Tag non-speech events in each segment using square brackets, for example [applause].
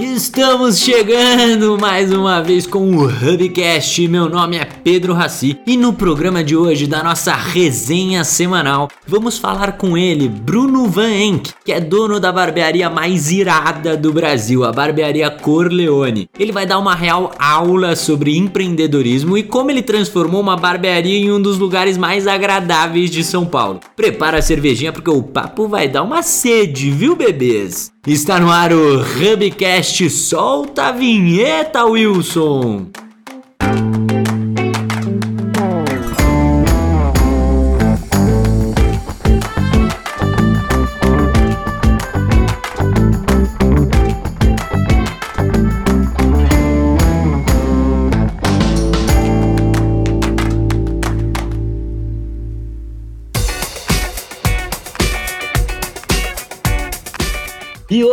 Estamos chegando mais uma vez com o Hubcast. Meu nome é Pedro Raci e no programa de hoje da nossa resenha semanal vamos falar com ele, Bruno Van Enck, que é dono da barbearia mais irada do Brasil, a barbearia Corleone. Ele vai dar uma real aula sobre empreendedorismo e como ele transformou uma barbearia em um dos lugares mais agradáveis de São Paulo. Prepara a cervejinha porque o papo vai dar uma sede, viu, bebês? Está no ar o Hubcast. Solta a vinheta, Wilson!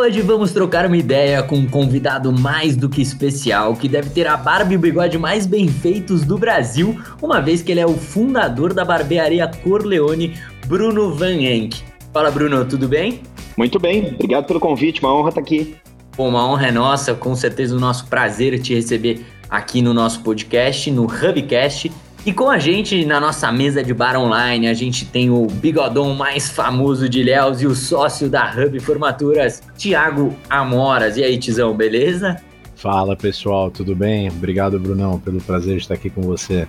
Hoje vamos trocar uma ideia com um convidado mais do que especial, que deve ter a barba e o bigode mais bem feitos do Brasil, uma vez que ele é o fundador da barbearia Corleone, Bruno Van Enck. Fala Bruno, tudo bem? Muito bem, obrigado pelo convite, uma honra estar aqui. Bom, uma honra é nossa, com certeza o nosso prazer te receber aqui no nosso podcast, no Hubcast. E com a gente na nossa mesa de bar online, a gente tem o bigodão mais famoso de Léus e o sócio da Hub Formaturas, Tiago Amoras. E aí, Tizão, beleza? Fala pessoal, tudo bem? Obrigado, Brunão, pelo prazer de estar aqui com você.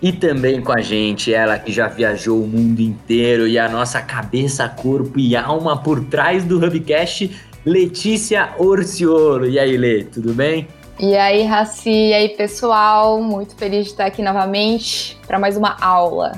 E também com a gente, ela que já viajou o mundo inteiro e a nossa cabeça, corpo e alma por trás do Hubcast, Letícia Orciolo. E aí, Lê, tudo bem? E aí, Raci, e aí, pessoal? Muito feliz de estar aqui novamente para mais uma aula.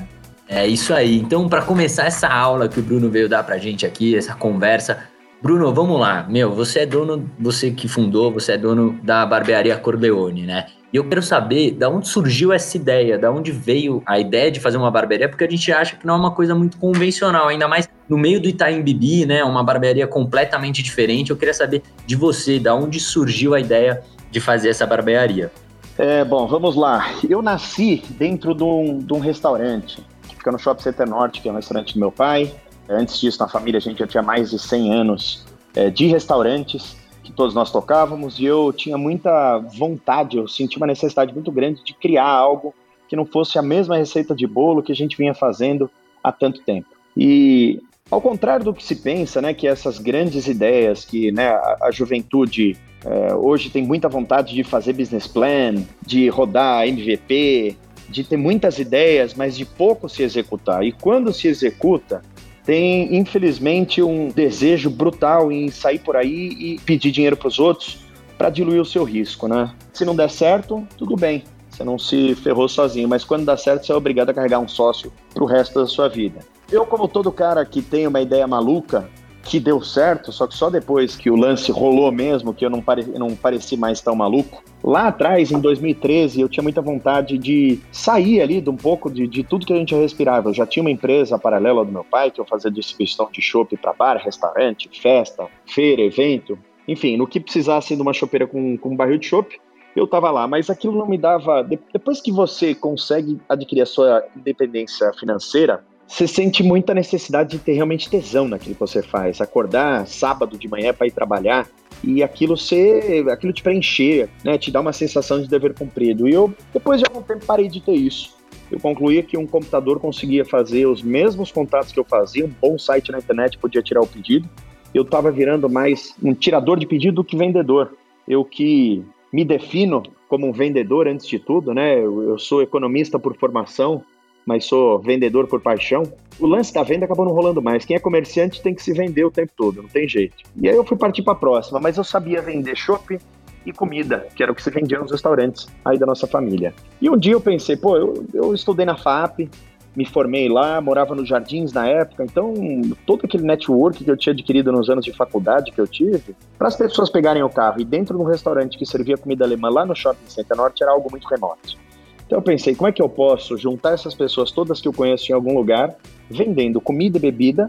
É isso aí. Então, para começar essa aula que o Bruno veio dar pra gente aqui, essa conversa, Bruno, vamos lá. Meu, você é dono, você que fundou, você é dono da barbearia Corleone, né? E eu quero saber da onde surgiu essa ideia, da onde veio a ideia de fazer uma barbearia, porque a gente acha que não é uma coisa muito convencional, ainda mais no meio do Itaim Bibi, né? Uma barbearia completamente diferente. Eu queria saber de você, da onde surgiu a ideia de fazer essa barbearia? É, bom, vamos lá. Eu nasci dentro de um, de um restaurante que fica no Shopping Center Norte, que é um restaurante do meu pai. Antes disso, na família, a gente já tinha mais de 100 anos é, de restaurantes que todos nós tocávamos e eu tinha muita vontade, eu senti uma necessidade muito grande de criar algo que não fosse a mesma receita de bolo que a gente vinha fazendo há tanto tempo. E ao contrário do que se pensa, né, que essas grandes ideias que né, a, a juventude é, hoje tem muita vontade de fazer business plan, de rodar MVP, de ter muitas ideias, mas de pouco se executar. E quando se executa, tem infelizmente um desejo brutal em sair por aí e pedir dinheiro para os outros para diluir o seu risco, né? Se não der certo, tudo bem, você não se ferrou sozinho, mas quando dá certo, você é obrigado a carregar um sócio para o resto da sua vida. Eu, como todo cara que tem uma ideia maluca, que deu certo, só que só depois que o lance rolou mesmo, que eu não, pare, não pareci mais tão maluco. Lá atrás, em 2013, eu tinha muita vontade de sair ali de um pouco de, de tudo que a gente respirava. Eu já tinha uma empresa paralela do meu pai, que eu fazia distribuição de chopp para bar, restaurante, festa, feira, evento. Enfim, no que precisasse de uma chopeira com, com um barril de chopp, eu estava lá, mas aquilo não me dava. Depois que você consegue adquirir a sua independência financeira, você sente muita necessidade de ter realmente tesão naquilo que você faz. Acordar sábado de manhã para ir trabalhar e aquilo ser, aquilo te preencher, né? Te dá uma sensação de dever cumprido. E eu, depois de algum tempo, parei de ter isso. Eu concluía que um computador conseguia fazer os mesmos contatos que eu fazia, um bom site na internet podia tirar o pedido. Eu estava virando mais um tirador de pedido do que vendedor. Eu que me defino como um vendedor antes de tudo, né? Eu sou economista por formação, mas sou vendedor por paixão, o lance da venda acabou não rolando mais. Quem é comerciante tem que se vender o tempo todo, não tem jeito. E aí eu fui partir para a próxima, mas eu sabia vender shopping e comida, que era o que se vendia nos restaurantes aí da nossa família. E um dia eu pensei, pô, eu, eu estudei na FAP, me formei lá, morava nos Jardins na época, então todo aquele network que eu tinha adquirido nos anos de faculdade que eu tive, para as pessoas pegarem o carro e dentro de um restaurante que servia comida alemã lá no Shopping Center Norte era algo muito remoto. Então eu pensei, como é que eu posso juntar essas pessoas todas que eu conheço em algum lugar, vendendo comida e bebida,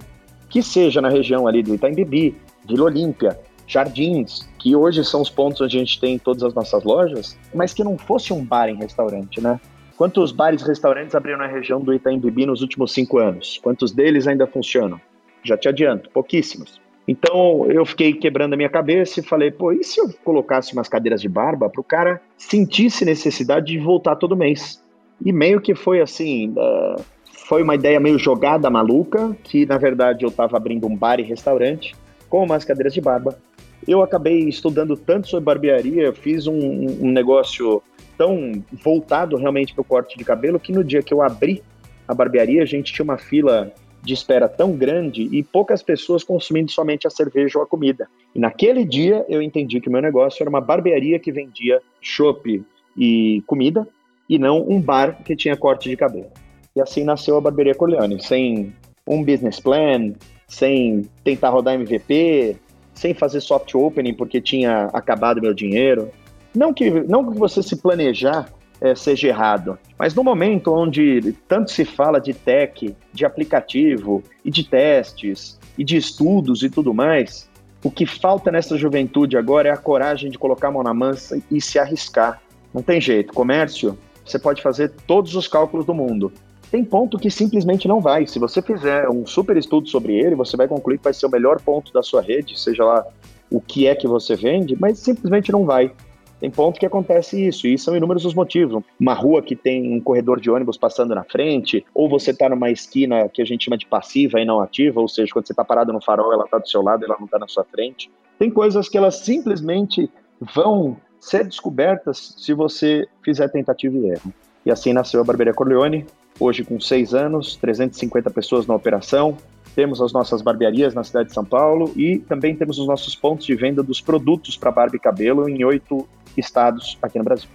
que seja na região ali do Itaim Bibi, Vila Olímpia, Jardins, que hoje são os pontos onde a gente tem todas as nossas lojas, mas que não fosse um bar em restaurante, né? Quantos bares e restaurantes abriram na região do Itaim Bibi nos últimos cinco anos? Quantos deles ainda funcionam? Já te adianto, pouquíssimos. Então eu fiquei quebrando a minha cabeça e falei, pô, e se eu colocasse umas cadeiras de barba para o cara sentisse necessidade de voltar todo mês? E meio que foi assim, uh, foi uma ideia meio jogada maluca, que na verdade eu estava abrindo um bar e restaurante com umas cadeiras de barba. Eu acabei estudando tanto sobre barbearia, fiz um, um negócio tão voltado realmente para o corte de cabelo que no dia que eu abri a barbearia, a gente tinha uma fila de espera tão grande e poucas pessoas consumindo somente a cerveja ou a comida. E naquele dia eu entendi que o meu negócio era uma barbearia que vendia chopp e comida e não um bar que tinha corte de cabelo. E assim nasceu a Barbearia Corleone, sem um business plan, sem tentar rodar MVP, sem fazer soft opening porque tinha acabado meu dinheiro. Não que, não que você se planejar é, seja errado, mas no momento onde tanto se fala de tech, de aplicativo e de testes e de estudos e tudo mais, o que falta nessa juventude agora é a coragem de colocar a mão na massa e se arriscar. Não tem jeito. Comércio, você pode fazer todos os cálculos do mundo. Tem ponto que simplesmente não vai. Se você fizer um super estudo sobre ele, você vai concluir que vai ser o melhor ponto da sua rede, seja lá o que é que você vende, mas simplesmente não vai. Tem ponto que acontece isso, e são inúmeros os motivos. Uma rua que tem um corredor de ônibus passando na frente, ou você está numa esquina que a gente chama de passiva e não ativa, ou seja, quando você está parado no farol, ela está do seu lado, ela não está na sua frente. Tem coisas que elas simplesmente vão ser descobertas se você fizer tentativa e erro. E assim nasceu a Barbearia Corleone, hoje com seis anos, 350 pessoas na operação. Temos as nossas barbearias na cidade de São Paulo e também temos os nossos pontos de venda dos produtos para barba e cabelo em oito estados aqui no Brasil.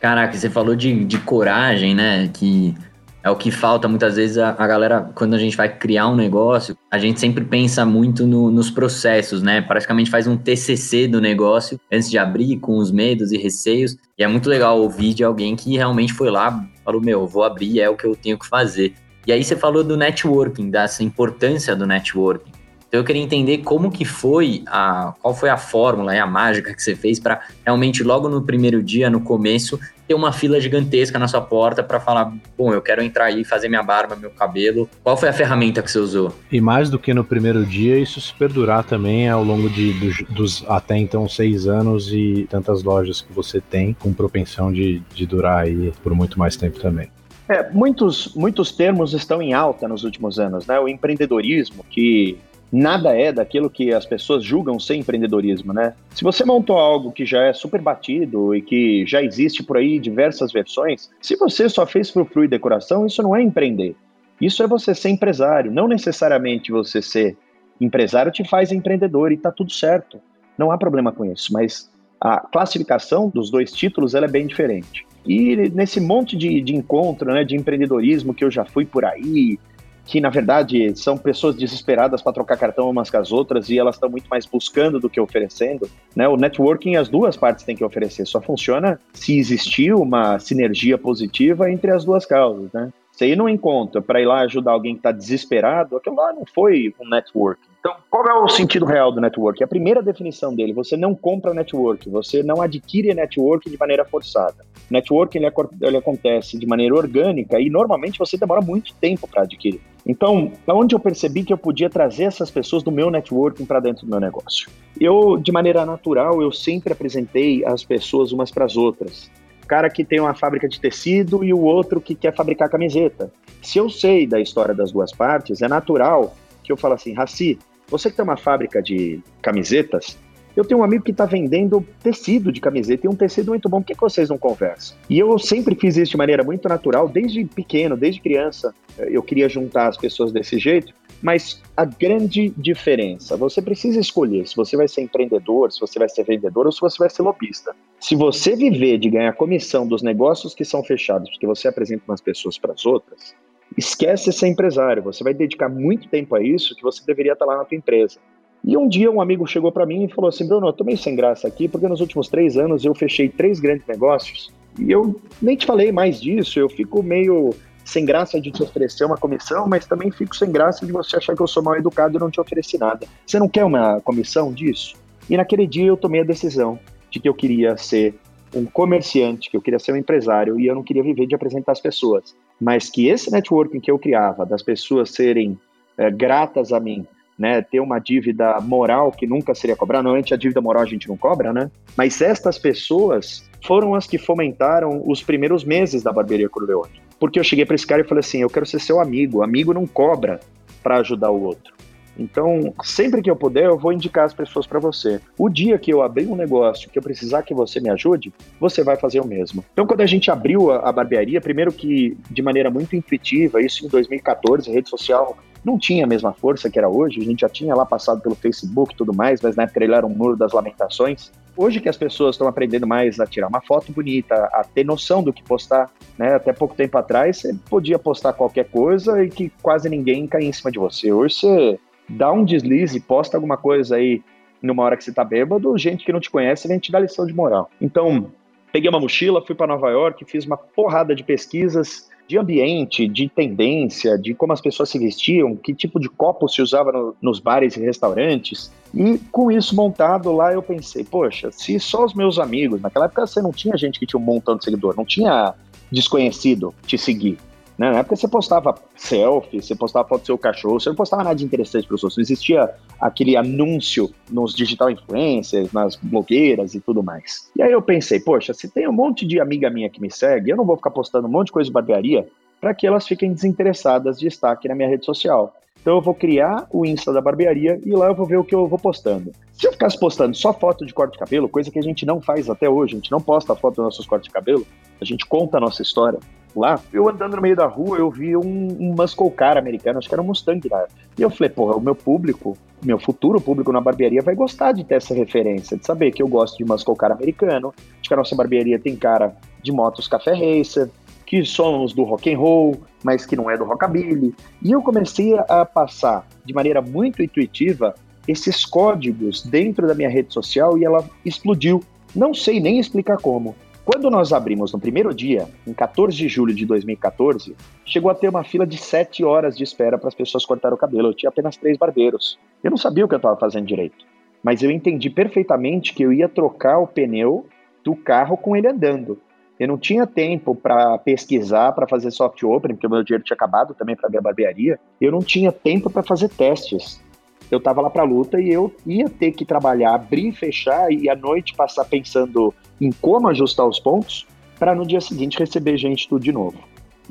Caraca, você falou de, de coragem, né? Que é o que falta muitas vezes a, a, galera, quando a gente vai criar um negócio, a gente sempre pensa muito no, nos processos, né? Praticamente faz um TCC do negócio antes de abrir, com os medos e receios. E é muito legal ouvir de alguém que realmente foi lá, falou: Meu, vou abrir, é o que eu tenho que fazer. E aí você falou do networking, dessa importância do networking. Então eu queria entender como que foi a qual foi a fórmula, a mágica que você fez para realmente logo no primeiro dia, no começo, ter uma fila gigantesca na sua porta para falar, bom, eu quero entrar aí, fazer minha barba, meu cabelo. Qual foi a ferramenta que você usou? E mais do que no primeiro dia, isso se perdurar também ao longo de, dos, dos até então seis anos e tantas lojas que você tem, com propensão de, de durar aí por muito mais tempo também. É, muitos, muitos termos estão em alta nos últimos anos, né? O empreendedorismo, que nada é daquilo que as pessoas julgam ser empreendedorismo, né? Se você montou algo que já é super batido e que já existe por aí diversas versões, se você só fez frufru e decoração, isso não é empreender. Isso é você ser empresário. Não necessariamente você ser empresário te faz empreendedor e tá tudo certo. Não há problema com isso, mas a classificação dos dois títulos ela é bem diferente. E nesse monte de, de encontro, né, de empreendedorismo que eu já fui por aí, que na verdade são pessoas desesperadas para trocar cartão umas com as outras e elas estão muito mais buscando do que oferecendo. Né? O networking, as duas partes têm que oferecer, só funciona se existir uma sinergia positiva entre as duas causas. Né? Se aí não encontra para ir lá ajudar alguém que está desesperado, aquilo lá não foi um networking. Então, qual é o sentido real do network? A primeira definição dele, você não compra network, você não adquire network de maneira forçada. Network ele, ele acontece de maneira orgânica e normalmente você demora muito tempo para adquirir. Então, onde eu percebi que eu podia trazer essas pessoas do meu networking para dentro do meu negócio? Eu, de maneira natural, eu sempre apresentei as pessoas umas para as outras. O cara que tem uma fábrica de tecido e o outro que quer fabricar camiseta. Se eu sei da história das duas partes, é natural que eu falo assim, Raci, você que tem uma fábrica de camisetas, eu tenho um amigo que está vendendo tecido de camiseta e um tecido muito bom. Por que, que vocês não conversam? E eu sempre fiz isso de maneira muito natural, desde pequeno, desde criança. Eu queria juntar as pessoas desse jeito. Mas a grande diferença, você precisa escolher se você vai ser empreendedor, se você vai ser vendedor ou se você vai ser lobista. Se você viver de ganhar comissão dos negócios que são fechados, porque você apresenta umas pessoas para as outras, Esquece ser empresário, você vai dedicar muito tempo a isso que você deveria estar lá na tua empresa. E um dia um amigo chegou para mim e falou assim, Bruno, eu tô meio sem graça aqui, porque nos últimos três anos eu fechei três grandes negócios e eu nem te falei mais disso, eu fico meio sem graça de te oferecer uma comissão, mas também fico sem graça de você achar que eu sou mal educado e não te ofereci nada. Você não quer uma comissão disso? E naquele dia eu tomei a decisão de que eu queria ser um comerciante, que eu queria ser um empresário e eu não queria viver de apresentar as pessoas mas que esse networking que eu criava, das pessoas serem é, gratas a mim né, ter uma dívida moral que nunca seria cobrada. Normalmente a dívida moral a gente não cobra, né? Mas estas pessoas foram as que fomentaram os primeiros meses da barbearia Corleone. Porque eu cheguei para esse cara e falei assim: eu quero ser seu amigo. Amigo não cobra para ajudar o outro. Então, sempre que eu puder, eu vou indicar as pessoas para você. O dia que eu abrir um negócio que eu precisar que você me ajude, você vai fazer o mesmo. Então, quando a gente abriu a, a barbearia, primeiro que de maneira muito intuitiva, isso em 2014, rede social não tinha a mesma força que era hoje, a gente já tinha lá passado pelo Facebook e tudo mais, mas na época ele era um muro das lamentações. Hoje que as pessoas estão aprendendo mais a tirar uma foto bonita, a ter noção do que postar, né? Até pouco tempo atrás você podia postar qualquer coisa e que quase ninguém caia em cima de você. Hoje você dá um deslize, posta alguma coisa aí numa hora que você tá bêbado, gente que não te conhece vem te dar lição de moral. Então, peguei uma mochila, fui para Nova York, fiz uma porrada de pesquisas, de ambiente, de tendência, de como as pessoas se vestiam, que tipo de copo se usava no, nos bares e restaurantes. E com isso montado lá, eu pensei, poxa, se só os meus amigos, naquela época você não tinha gente que tinha um montão de seguidor, não tinha desconhecido te seguir. Né? Na época você postava selfie, você postava foto do seu cachorro, você não postava nada de interessante para os outros. Não existia aquele anúncio nos digital influencers, nas blogueiras e tudo mais. E aí eu pensei, poxa, se tem um monte de amiga minha que me segue, eu não vou ficar postando um monte de coisa de barbearia para que elas fiquem desinteressadas de estar aqui na minha rede social. Então eu vou criar o Insta da barbearia e lá eu vou ver o que eu vou postando. Se eu ficasse postando só foto de corte de cabelo, coisa que a gente não faz até hoje, a gente não posta foto dos nossos cortes de cabelo, a gente conta a nossa história lá. Eu andando no meio da rua, eu vi um, um muscle car americano, acho que era um Mustang lá. E eu falei, porra, o meu público, meu futuro público na barbearia vai gostar de ter essa referência, de saber que eu gosto de muscle car americano, de que a nossa barbearia tem cara de motos café racer, que somos do rock and roll, mas que não é do rockabilly. E eu comecei a passar de maneira muito intuitiva esses códigos dentro da minha rede social e ela explodiu. Não sei nem explicar como. Quando nós abrimos no primeiro dia, em 14 de julho de 2014, chegou a ter uma fila de 7 horas de espera para as pessoas cortarem o cabelo. Eu tinha apenas três barbeiros. Eu não sabia o que eu estava fazendo direito, mas eu entendi perfeitamente que eu ia trocar o pneu do carro com ele andando. Eu não tinha tempo para pesquisar, para fazer soft opening, porque o meu dinheiro tinha acabado também para abrir a barbearia. Eu não tinha tempo para fazer testes. Eu estava lá para a luta e eu ia ter que trabalhar, abrir, fechar e à noite passar pensando em como ajustar os pontos para no dia seguinte receber gente tudo de novo.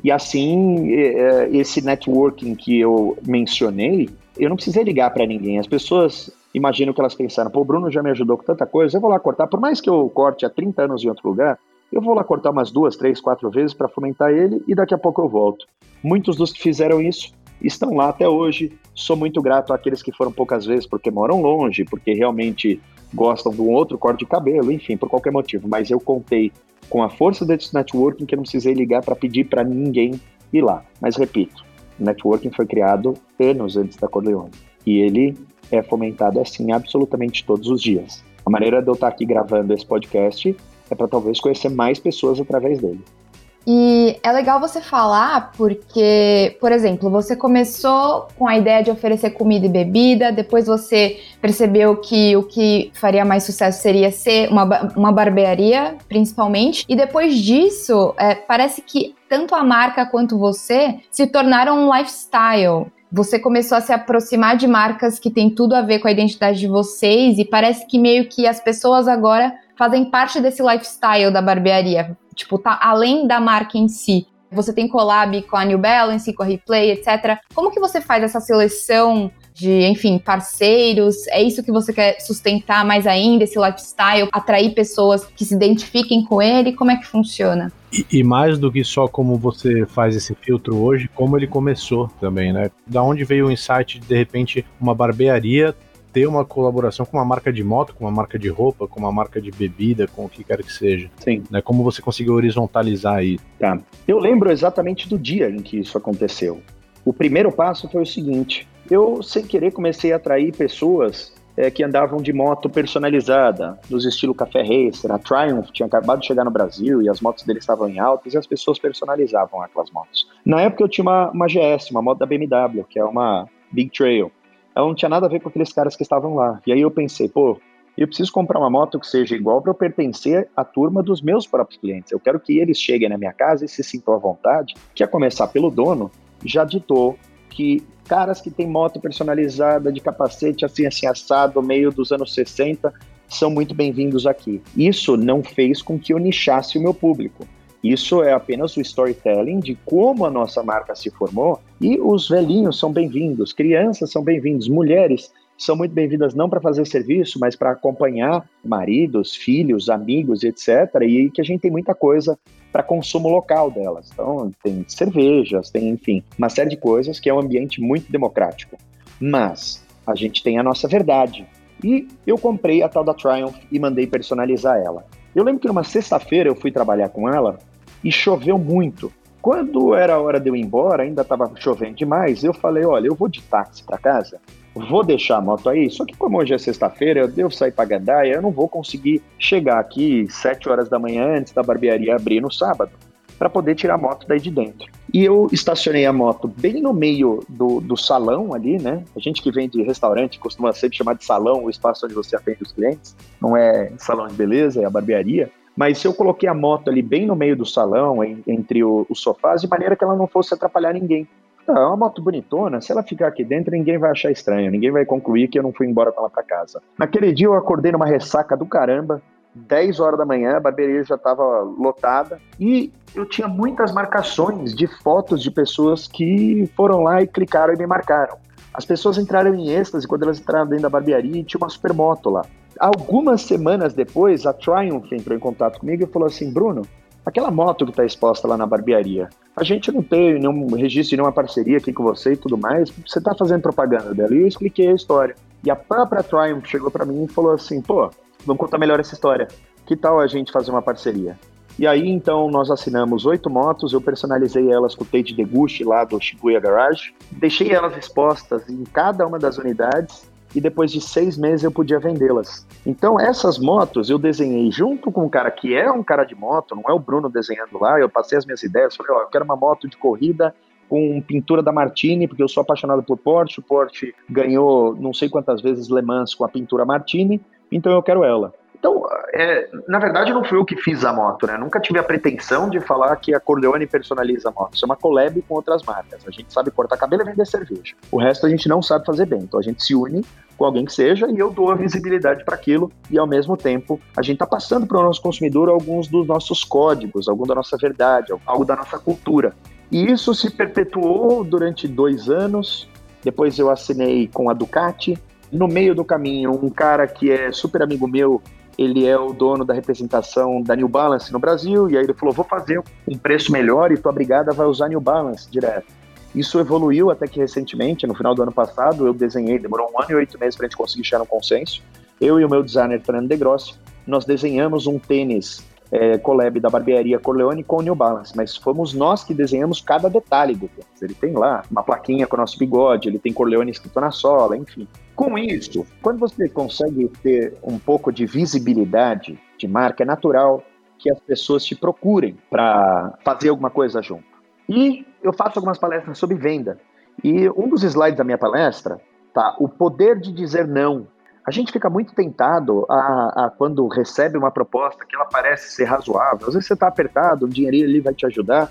E assim, é, esse networking que eu mencionei, eu não precisei ligar para ninguém. As pessoas imaginam que elas pensaram, pô, o Bruno já me ajudou com tanta coisa, eu vou lá cortar. Por mais que eu corte há 30 anos em outro lugar, eu vou lá cortar umas duas, três, quatro vezes para fomentar ele e daqui a pouco eu volto. Muitos dos que fizeram isso estão lá até hoje. Sou muito grato àqueles que foram poucas vezes porque moram longe, porque realmente gostam de um outro corte de cabelo, enfim, por qualquer motivo. Mas eu contei com a força desse networking que eu não precisei ligar para pedir para ninguém ir lá. Mas repito, o networking foi criado anos antes da Corleone e ele é fomentado assim absolutamente todos os dias. A maneira de eu estar aqui gravando esse podcast é para talvez conhecer mais pessoas através dele. E é legal você falar porque, por exemplo, você começou com a ideia de oferecer comida e bebida, depois você percebeu que o que faria mais sucesso seria ser uma, uma barbearia, principalmente, e depois disso, é, parece que tanto a marca quanto você se tornaram um lifestyle. Você começou a se aproximar de marcas que têm tudo a ver com a identidade de vocês, e parece que meio que as pessoas agora fazem parte desse lifestyle da barbearia. Tipo, tá além da marca em si. Você tem collab com a New Balance, com a Replay, etc. Como que você faz essa seleção de, enfim, parceiros? É isso que você quer sustentar mais ainda, esse lifestyle, atrair pessoas que se identifiquem com ele? Como é que funciona? E, e, mais do que só como você faz esse filtro hoje, como ele começou também, né? Da onde veio o insight de, de repente, uma barbearia ter uma colaboração com uma marca de moto, com uma marca de roupa, com uma marca de bebida, com o que quer que seja. Sim. Né? Como você conseguiu horizontalizar aí? Tá. Eu lembro exatamente do dia em que isso aconteceu. O primeiro passo foi o seguinte: eu, sem querer, comecei a atrair pessoas é, que andavam de moto personalizada, dos estilo Café Racer. A Triumph tinha acabado de chegar no Brasil e as motos deles estavam em altas e as pessoas personalizavam aquelas motos. Na época eu tinha uma, uma GS, uma moto da BMW, que é uma Big Trail ela não tinha nada a ver com aqueles caras que estavam lá. E aí eu pensei, pô, eu preciso comprar uma moto que seja igual para eu pertencer à turma dos meus próprios clientes. Eu quero que eles cheguem na minha casa e se sintam à vontade, que a começar pelo dono, já ditou que caras que têm moto personalizada de capacete assim, assim, assado, meio dos anos 60, são muito bem-vindos aqui. Isso não fez com que eu nichasse o meu público. Isso é apenas o storytelling de como a nossa marca se formou e os velhinhos são bem-vindos, crianças são bem-vindos, mulheres são muito bem-vindas não para fazer serviço, mas para acompanhar maridos, filhos, amigos, etc. E que a gente tem muita coisa para consumo local delas. Então, tem cervejas, tem, enfim, uma série de coisas que é um ambiente muito democrático. Mas a gente tem a nossa verdade. E eu comprei a tal da Triumph e mandei personalizar ela. Eu lembro que numa sexta-feira eu fui trabalhar com ela e choveu muito. Quando era a hora de eu ir embora, ainda estava chovendo demais, eu falei, olha, eu vou de táxi para casa vou deixar a moto aí, só que como hoje é sexta-feira, eu devo sair para Gandaia, eu não vou conseguir chegar aqui sete horas da manhã antes da barbearia abrir no sábado, para poder tirar a moto daí de dentro. E eu estacionei a moto bem no meio do, do salão ali, né? A gente que vem de restaurante costuma sempre chamar de salão o espaço onde você atende os clientes, não é salão de beleza, é a barbearia. Mas eu coloquei a moto ali bem no meio do salão, entre os sofás, de maneira que ela não fosse atrapalhar ninguém. É uma moto bonitona, se ela ficar aqui dentro, ninguém vai achar estranho, ninguém vai concluir que eu não fui embora com ela para casa. Naquele dia eu acordei numa ressaca do caramba, 10 horas da manhã, a barbearia já estava lotada e eu tinha muitas marcações de fotos de pessoas que foram lá e clicaram e me marcaram. As pessoas entraram em êxtase quando elas entraram dentro da barbearia e tinha uma supermoto lá. Algumas semanas depois, a Triumph entrou em contato comigo e falou assim: Bruno, aquela moto que está exposta lá na barbearia, a gente não tem nenhum registro, nenhuma parceria aqui com você e tudo mais, você está fazendo propaganda dela. E eu expliquei a história. E a própria Triumph chegou para mim e falou assim: pô, vamos contar melhor essa história. Que tal a gente fazer uma parceria? E aí, então, nós assinamos oito motos, eu personalizei elas com o Tate Deguchi lá do Shibuya Garage, deixei elas expostas em cada uma das unidades e depois de seis meses eu podia vendê-las. Então, essas motos eu desenhei junto com um cara que é um cara de moto, não é o Bruno desenhando lá, eu passei as minhas ideias, falei, ó, eu quero uma moto de corrida com pintura da Martini, porque eu sou apaixonado por Porsche, o Porsche ganhou não sei quantas vezes Le Mans com a pintura Martini, então eu quero ela. Então, é, na verdade, não fui eu que fiz a moto, né? Nunca tive a pretensão de falar que a Corleone personaliza a moto. Isso é uma collab com outras marcas. A gente sabe cortar cabelo e vender cerveja. O resto a gente não sabe fazer bem. Então a gente se une com alguém que seja e eu dou a visibilidade para aquilo e ao mesmo tempo a gente está passando para o nosso consumidor alguns dos nossos códigos, algum da nossa verdade, algo da nossa cultura. E isso se perpetuou durante dois anos. Depois eu assinei com a Ducati. No meio do caminho, um cara que é super amigo meu, ele é o dono da representação da New Balance no Brasil, e aí ele falou: vou fazer um preço melhor e tua brigada vai usar New Balance direto. Isso evoluiu até que recentemente, no final do ano passado, eu desenhei, demorou um ano e oito meses para a gente conseguir chegar no consenso. Eu e o meu designer Fernando De Grossi, nós desenhamos um tênis é, collab da barbearia Corleone com o New Balance, mas fomos nós que desenhamos cada detalhe do tênis. Ele tem lá uma plaquinha com o nosso bigode, ele tem Corleone escrito na sola, enfim. Com isso, quando você consegue ter um pouco de visibilidade de marca, é natural que as pessoas te procurem para fazer alguma coisa junto. E eu faço algumas palestras sobre venda. E um dos slides da minha palestra tá o poder de dizer não. A gente fica muito tentado a, a quando recebe uma proposta que ela parece ser razoável. Às vezes você está apertado, o dinheirinho ali vai te ajudar,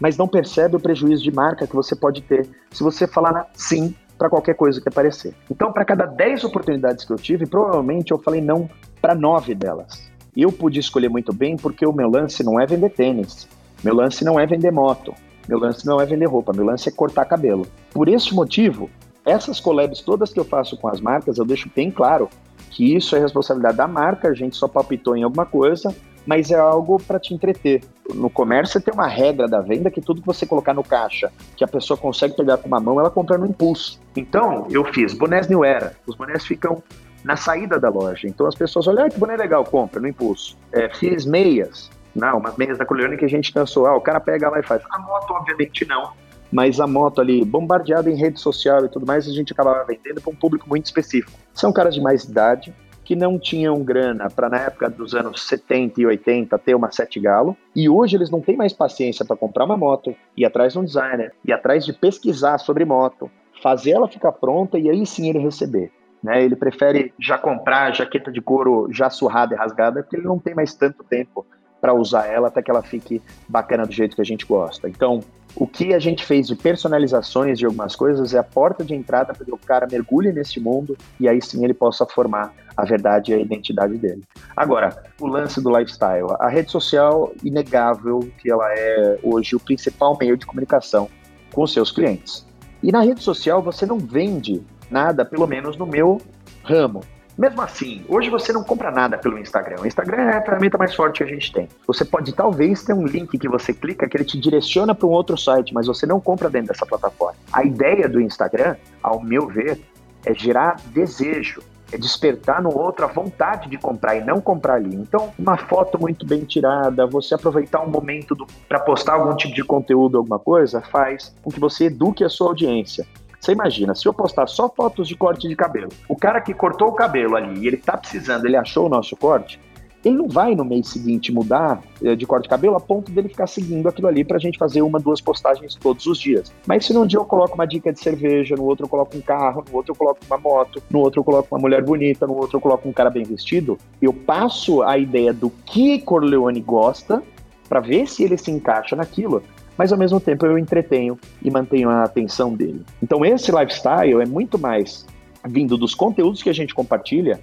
mas não percebe o prejuízo de marca que você pode ter se você falar sim para qualquer coisa que aparecer. Então, para cada 10 oportunidades que eu tive, provavelmente eu falei não para 9 delas. Eu pude escolher muito bem porque o meu lance não é vender tênis, meu lance não é vender moto, meu lance não é vender roupa, meu lance é cortar cabelo. Por esse motivo, essas collabs todas que eu faço com as marcas, eu deixo bem claro que isso é responsabilidade da marca, a gente só palpitou em alguma coisa, mas é algo para te entreter. No comércio tem uma regra da venda que tudo que você colocar no caixa, que a pessoa consegue pegar com uma mão, ela compra no impulso. Então, eu fiz bonés New Era. Os bonés ficam na saída da loja. Então as pessoas olham, ah, que boné legal, compra no impulso. É, fiz meias. Não, umas meias da Corleone que a gente pensou, ah, o cara pega lá e faz. A moto, obviamente, não. Mas a moto ali, bombardeada em rede social e tudo mais, a gente acabava vendendo para um público muito específico. São caras de mais idade, que não tinham grana para, na época dos anos 70 e 80, ter uma Sete Galo. E hoje eles não têm mais paciência para comprar uma moto, ir atrás de um designer, ir atrás de pesquisar sobre moto, fazer ela ficar pronta e aí sim ele receber. Né, ele prefere já comprar jaqueta de couro já surrada e rasgada, porque ele não tem mais tanto tempo para usar ela até que ela fique bacana do jeito que a gente gosta. Então, O que a gente fez de personalizações de algumas coisas é a porta de entrada para que o cara mergulhe nesse mundo e aí sim ele possa formar a verdade e a identidade dele. Agora, o lance do lifestyle. A rede social, inegável que ela é hoje o principal meio de comunicação com os seus clientes. E na rede social você não vende nada, pelo menos no meu ramo. Mesmo assim, hoje você não compra nada pelo Instagram. O Instagram é a ferramenta mais forte que a gente tem. Você pode talvez ter um link que você clica que ele te direciona para um outro site, mas você não compra dentro dessa plataforma. A ideia do Instagram, ao meu ver, é gerar desejo, é despertar no outro a vontade de comprar e não comprar ali. Então, uma foto muito bem tirada, você aproveitar um momento para postar algum tipo de conteúdo, alguma coisa, faz com que você eduque a sua audiência. Você imagina, se eu postar só fotos de corte de cabelo, o cara que cortou o cabelo ali e ele tá precisando, ele achou o nosso corte, ele não vai no mês seguinte mudar eh, de corte de cabelo a ponto dele ficar seguindo aquilo ali pra gente fazer uma, duas postagens todos os dias. Mas se num dia eu coloco uma dica de cerveja, no outro eu coloco um carro, no outro eu coloco uma moto, no outro eu coloco uma mulher bonita, no outro eu coloco um cara bem vestido, eu passo a ideia do que Corleone gosta para ver se ele se encaixa naquilo mas ao mesmo tempo eu entretenho e mantenho a atenção dele. Então esse lifestyle é muito mais vindo dos conteúdos que a gente compartilha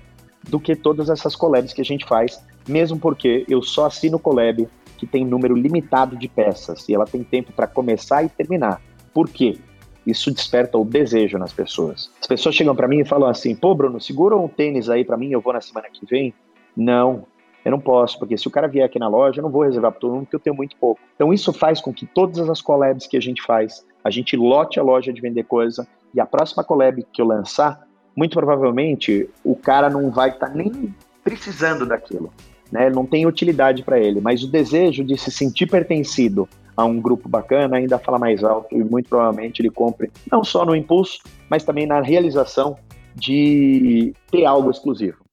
do que todas essas collabs que a gente faz, mesmo porque eu só assino collab que tem número limitado de peças e ela tem tempo para começar e terminar. Por quê? Isso desperta o desejo nas pessoas. As pessoas chegam para mim e falam assim: "Pô, Bruno, segura um tênis aí para mim, eu vou na semana que vem". Não, eu não posso, porque se o cara vier aqui na loja, eu não vou reservar para todo mundo, porque eu tenho muito pouco. Então isso faz com que todas as collabs que a gente faz, a gente lote a loja de vender coisa, e a próxima collab que eu lançar, muito provavelmente o cara não vai estar tá nem precisando daquilo, né? Não tem utilidade para ele, mas o desejo de se sentir pertencido a um grupo bacana ainda fala mais alto e muito provavelmente ele compre não só no impulso, mas também na realização de ter algo exclusivo.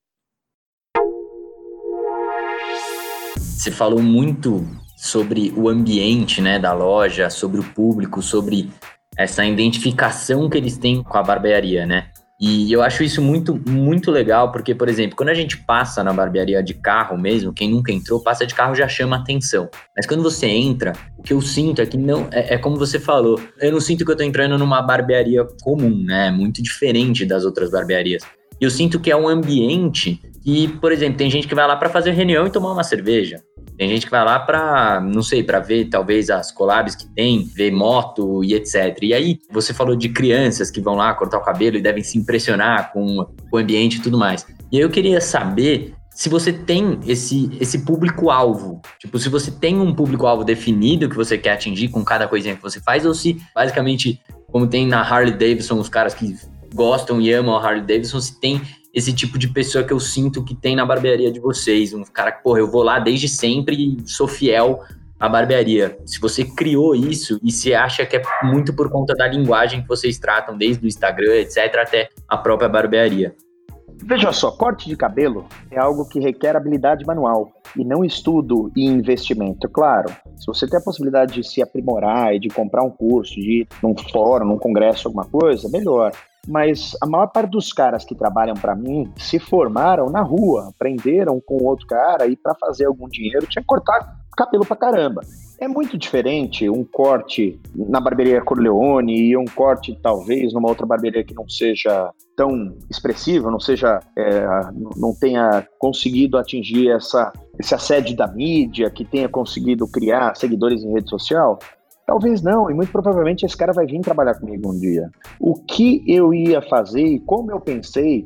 Você falou muito sobre o ambiente né, da loja, sobre o público, sobre essa identificação que eles têm com a barbearia, né? E eu acho isso muito, muito legal, porque, por exemplo, quando a gente passa na barbearia de carro mesmo, quem nunca entrou, passa de carro já chama atenção. Mas quando você entra, o que eu sinto é que não. É, é como você falou, eu não sinto que eu tô entrando numa barbearia comum, né? Muito diferente das outras barbearias. Eu sinto que é um ambiente e, por exemplo, tem gente que vai lá para fazer reunião e tomar uma cerveja. Tem gente que vai lá para, não sei, para ver talvez as collabs que tem, ver moto e etc. E aí, você falou de crianças que vão lá cortar o cabelo e devem se impressionar com o ambiente e tudo mais. E aí eu queria saber se você tem esse, esse público-alvo. Tipo, se você tem um público-alvo definido que você quer atingir com cada coisinha que você faz, ou se basicamente, como tem na Harley Davidson, os caras que gostam e amam a Harley Davidson, se tem esse tipo de pessoa que eu sinto que tem na barbearia de vocês. Um cara que, porra, eu vou lá desde sempre e sou fiel à barbearia. Se você criou isso e se acha que é muito por conta da linguagem que vocês tratam, desde o Instagram, etc., até a própria barbearia. Veja só, corte de cabelo é algo que requer habilidade manual e não estudo e investimento. Claro, se você tem a possibilidade de se aprimorar e de comprar um curso, de ir num fórum, num congresso, alguma coisa, melhor mas a maior parte dos caras que trabalham para mim se formaram na rua, aprenderam com outro cara e para fazer algum dinheiro tinha que cortar cabelo pra caramba. É muito diferente um corte na barbearia Corleone e um corte talvez numa outra barbearia que não seja tão expressiva, não seja, é, não tenha conseguido atingir essa, esse assédio da mídia, que tenha conseguido criar seguidores em rede social. Talvez não, e muito provavelmente esse cara vai vir trabalhar comigo um dia. O que eu ia fazer e como eu pensei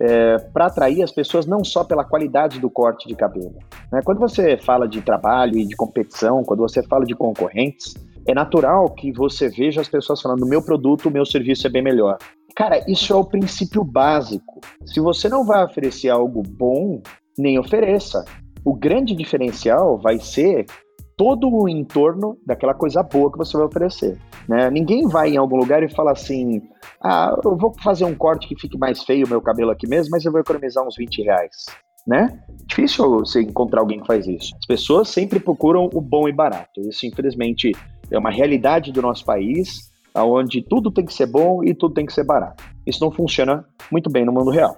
é, para atrair as pessoas não só pela qualidade do corte de cabelo. Né? Quando você fala de trabalho e de competição, quando você fala de concorrentes, é natural que você veja as pessoas falando: meu produto, meu serviço é bem melhor. Cara, isso é o princípio básico. Se você não vai oferecer algo bom, nem ofereça. O grande diferencial vai ser todo o entorno daquela coisa boa que você vai oferecer. Né? Ninguém vai em algum lugar e fala assim: ah, eu vou fazer um corte que fique mais feio o meu cabelo aqui mesmo, mas eu vou economizar uns 20 reais. Né? Difícil você encontrar alguém que faz isso. As pessoas sempre procuram o bom e barato. Isso, infelizmente, é uma realidade do nosso país, onde tudo tem que ser bom e tudo tem que ser barato. Isso não funciona muito bem no mundo real.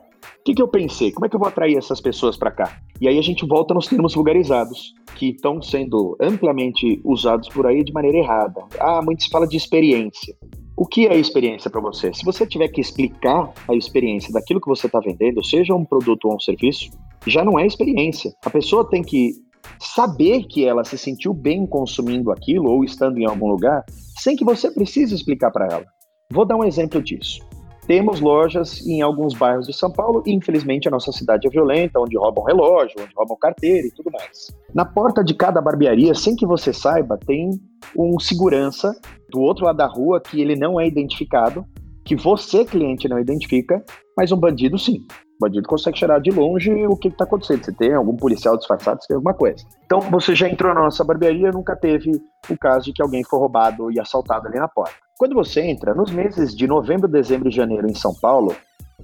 Que, que eu pensei? Como é que eu vou atrair essas pessoas para cá? E aí a gente volta nos termos vulgarizados, que estão sendo amplamente usados por aí de maneira errada. Ah, muito se fala de experiência. O que é experiência para você? Se você tiver que explicar a experiência daquilo que você está vendendo, seja um produto ou um serviço, já não é experiência. A pessoa tem que saber que ela se sentiu bem consumindo aquilo ou estando em algum lugar, sem que você precise explicar para ela. Vou dar um exemplo disso. Temos lojas em alguns bairros de São Paulo e, infelizmente, a nossa cidade é violenta, onde roubam relógio, onde roubam carteira e tudo mais. Na porta de cada barbearia, sem que você saiba, tem um segurança do outro lado da rua que ele não é identificado, que você, cliente, não identifica, mas um bandido sim. O bandido consegue cheirar de longe o que está acontecendo. Se tem algum policial disfarçado, se tem alguma coisa. Então, você já entrou na nossa barbearia, nunca teve o caso de que alguém foi roubado e assaltado ali na porta. Quando você entra, nos meses de novembro, dezembro e janeiro em São Paulo,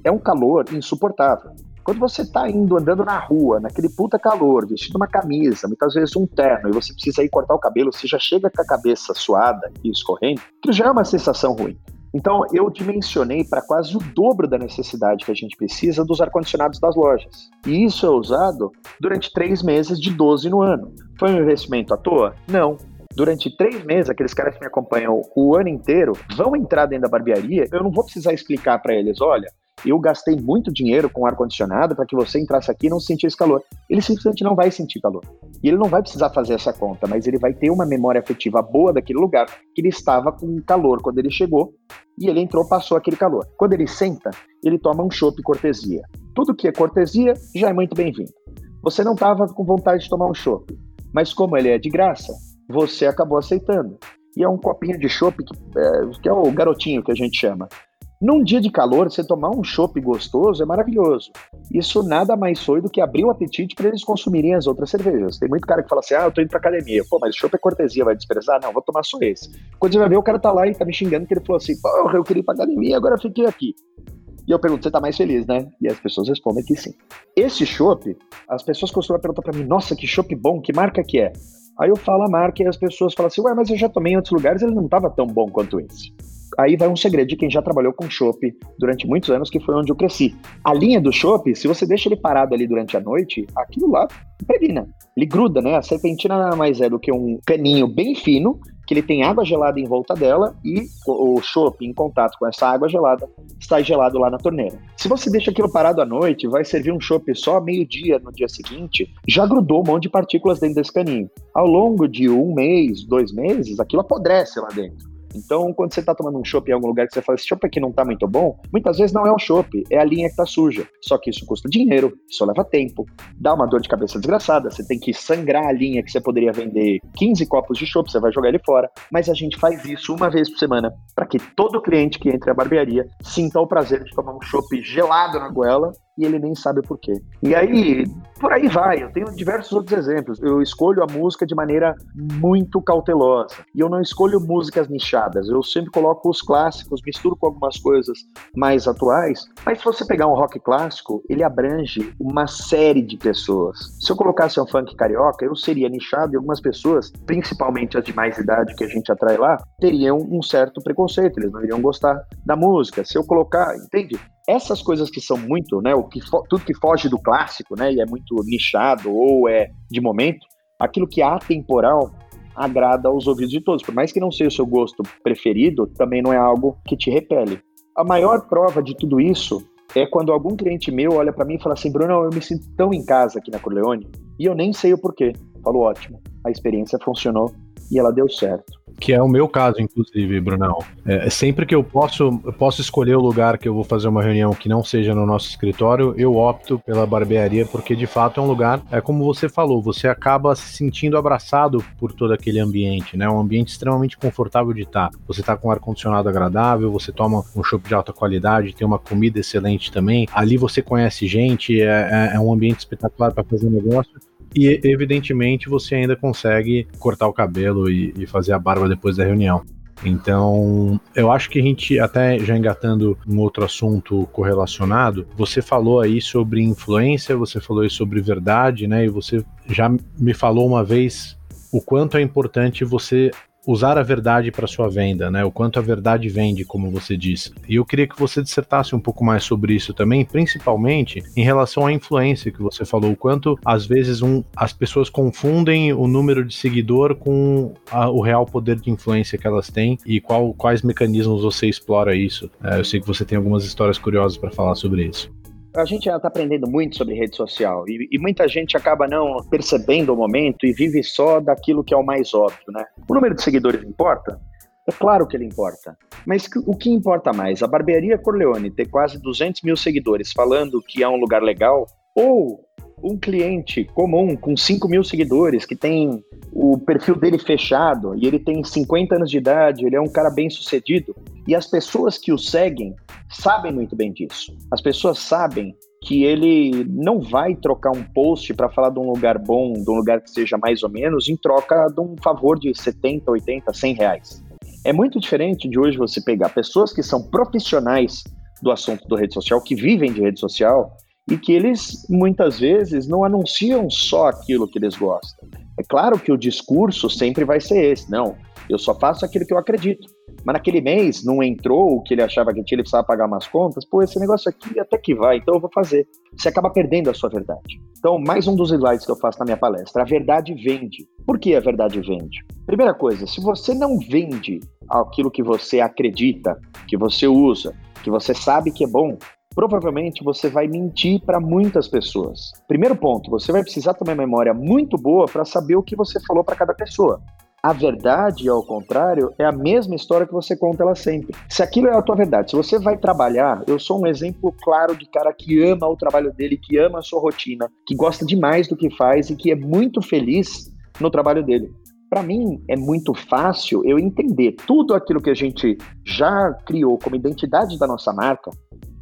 é um calor insuportável. Quando você está indo andando na rua, naquele puta calor, vestindo uma camisa, muitas vezes um terno, e você precisa ir cortar o cabelo, você já chega com a cabeça suada e escorrendo, que já é uma sensação ruim. Então, eu dimensionei para quase o dobro da necessidade que a gente precisa dos ar-condicionados das lojas. E isso é usado durante três meses de 12 no ano. Foi um investimento à toa? Não durante três meses, aqueles caras que me acompanham o ano inteiro vão entrar dentro da barbearia. Eu não vou precisar explicar para eles: olha, eu gastei muito dinheiro com ar-condicionado para que você entrasse aqui e não sentisse calor. Ele simplesmente não vai sentir calor. E ele não vai precisar fazer essa conta, mas ele vai ter uma memória afetiva boa daquele lugar, que ele estava com calor quando ele chegou e ele entrou, passou aquele calor. Quando ele senta, ele toma um chopp cortesia. Tudo que é cortesia já é muito bem-vindo. Você não estava com vontade de tomar um chopp, mas como ele é de graça, você acabou aceitando. E é um copinho de chopp que, é, que é o garotinho que a gente chama. Num dia de calor, você tomar um chopp gostoso é maravilhoso. Isso nada mais foi do que abrir o apetite para eles consumirem as outras cervejas. Tem muito cara que fala assim: ah, eu tô indo pra academia. Pô, mas chopp é cortesia, vai desprezar? Não, vou tomar só esse. Quando você vai ver, o cara tá lá e tá me xingando que ele falou assim: porra, eu queria ir pra academia, agora fiquei aqui. E eu pergunto, você tá mais feliz, né? E as pessoas respondem que sim. Esse chopp, as pessoas costumam perguntar para mim: nossa, que chopp bom, que marca que é? Aí eu falo a marca e as pessoas falam assim, ué, mas eu já tomei em outros lugares, ele não estava tão bom quanto esse. Aí vai um segredo de quem já trabalhou com chopp durante muitos anos, que foi onde eu cresci. A linha do chopp, se você deixa ele parado ali durante a noite, aquilo lá impregna. Ele gruda, né? A serpentina nada mais é do que um caninho bem fino que ele tem água gelada em volta dela e o chopp em contato com essa água gelada está gelado lá na torneira. Se você deixa aquilo parado à noite, vai servir um chopp só meio-dia no dia seguinte, já grudou um monte de partículas dentro desse caninho. Ao longo de um mês, dois meses, aquilo apodrece lá dentro. Então, quando você está tomando um chopp em algum lugar que você fala, esse chopp aqui não está muito bom, muitas vezes não é o chopp, é a linha que está suja. Só que isso custa dinheiro, isso leva tempo, dá uma dor de cabeça desgraçada, você tem que sangrar a linha que você poderia vender 15 copos de chopp, você vai jogar ele fora. Mas a gente faz isso uma vez por semana, para que todo cliente que entre a barbearia sinta o prazer de tomar um chopp gelado na goela e ele nem sabe por quê. E aí, por aí vai. Eu tenho diversos outros exemplos. Eu escolho a música de maneira muito cautelosa. E eu não escolho músicas nichadas. Eu sempre coloco os clássicos, misturo com algumas coisas mais atuais. Mas se você pegar um rock clássico, ele abrange uma série de pessoas. Se eu colocasse um funk carioca, eu seria nichado e algumas pessoas, principalmente as de mais idade que a gente atrai lá, teriam um certo preconceito. Eles não iriam gostar da música. Se eu colocar, entende? Essas coisas que são muito, né, o que tudo que foge do clássico, né, e é muito nichado ou é de momento, aquilo que é atemporal agrada aos ouvidos de todos. Por mais que não seja o seu gosto preferido, também não é algo que te repele. A maior prova de tudo isso é quando algum cliente meu olha para mim e fala assim: Bruno, eu me sinto tão em casa aqui na Corleone e eu nem sei o porquê. Falo, ótimo, a experiência funcionou e ela deu certo. Que é o meu caso, inclusive, Brunão. É, sempre que eu posso, eu posso escolher o lugar que eu vou fazer uma reunião que não seja no nosso escritório, eu opto pela barbearia, porque de fato é um lugar, é como você falou, você acaba se sentindo abraçado por todo aquele ambiente, né? Um ambiente extremamente confortável de estar. Você está com um ar-condicionado agradável, você toma um chopp de alta qualidade, tem uma comida excelente também. Ali você conhece gente, é, é, é um ambiente espetacular para fazer negócio. E evidentemente você ainda consegue cortar o cabelo e, e fazer a barba depois da reunião. Então, eu acho que a gente, até já engatando um outro assunto correlacionado, você falou aí sobre influência, você falou aí sobre verdade, né? E você já me falou uma vez o quanto é importante você usar a verdade para sua venda, né? O quanto a verdade vende, como você disse. E eu queria que você dissertasse um pouco mais sobre isso também, principalmente em relação à influência que você falou, o quanto às vezes um, as pessoas confundem o número de seguidor com a, o real poder de influência que elas têm e qual, quais mecanismos você explora isso. É, eu sei que você tem algumas histórias curiosas para falar sobre isso a gente já está aprendendo muito sobre rede social e, e, muita gente acaba não percebendo o momento e vive só daquilo que é o mais óbvio, né? O número de seguidores importa? É claro que ele importa. Mas o que importa mais? A barbearia Corleone ter quase 200 mil seguidores falando que é um lugar legal ou um cliente comum com 5 mil seguidores, que tem o perfil dele fechado e ele tem 50 anos de idade, ele é um cara bem sucedido, e as pessoas que o seguem sabem muito bem disso. As pessoas sabem que ele não vai trocar um post para falar de um lugar bom, de um lugar que seja mais ou menos, em troca de um favor de 70, 80, 100 reais. É muito diferente de hoje você pegar pessoas que são profissionais do assunto do rede social, que vivem de rede social, e que eles muitas vezes não anunciam só aquilo que eles gostam. É claro que o discurso sempre vai ser esse, não, eu só faço aquilo que eu acredito. Mas naquele mês não entrou o que ele achava que tinha, ele precisava pagar umas contas, pô, esse negócio aqui até que vai, então eu vou fazer. Você acaba perdendo a sua verdade. Então, mais um dos slides que eu faço na minha palestra, a verdade vende. Por que a verdade vende? Primeira coisa, se você não vende aquilo que você acredita, que você usa, que você sabe que é bom, provavelmente você vai mentir para muitas pessoas. Primeiro ponto, você vai precisar ter uma memória muito boa para saber o que você falou para cada pessoa. A verdade, ao contrário, é a mesma história que você conta ela sempre. Se aquilo é a tua verdade, se você vai trabalhar, eu sou um exemplo claro de cara que ama o trabalho dele, que ama a sua rotina, que gosta demais do que faz e que é muito feliz no trabalho dele. Para mim é muito fácil eu entender tudo aquilo que a gente já criou como identidade da nossa marca,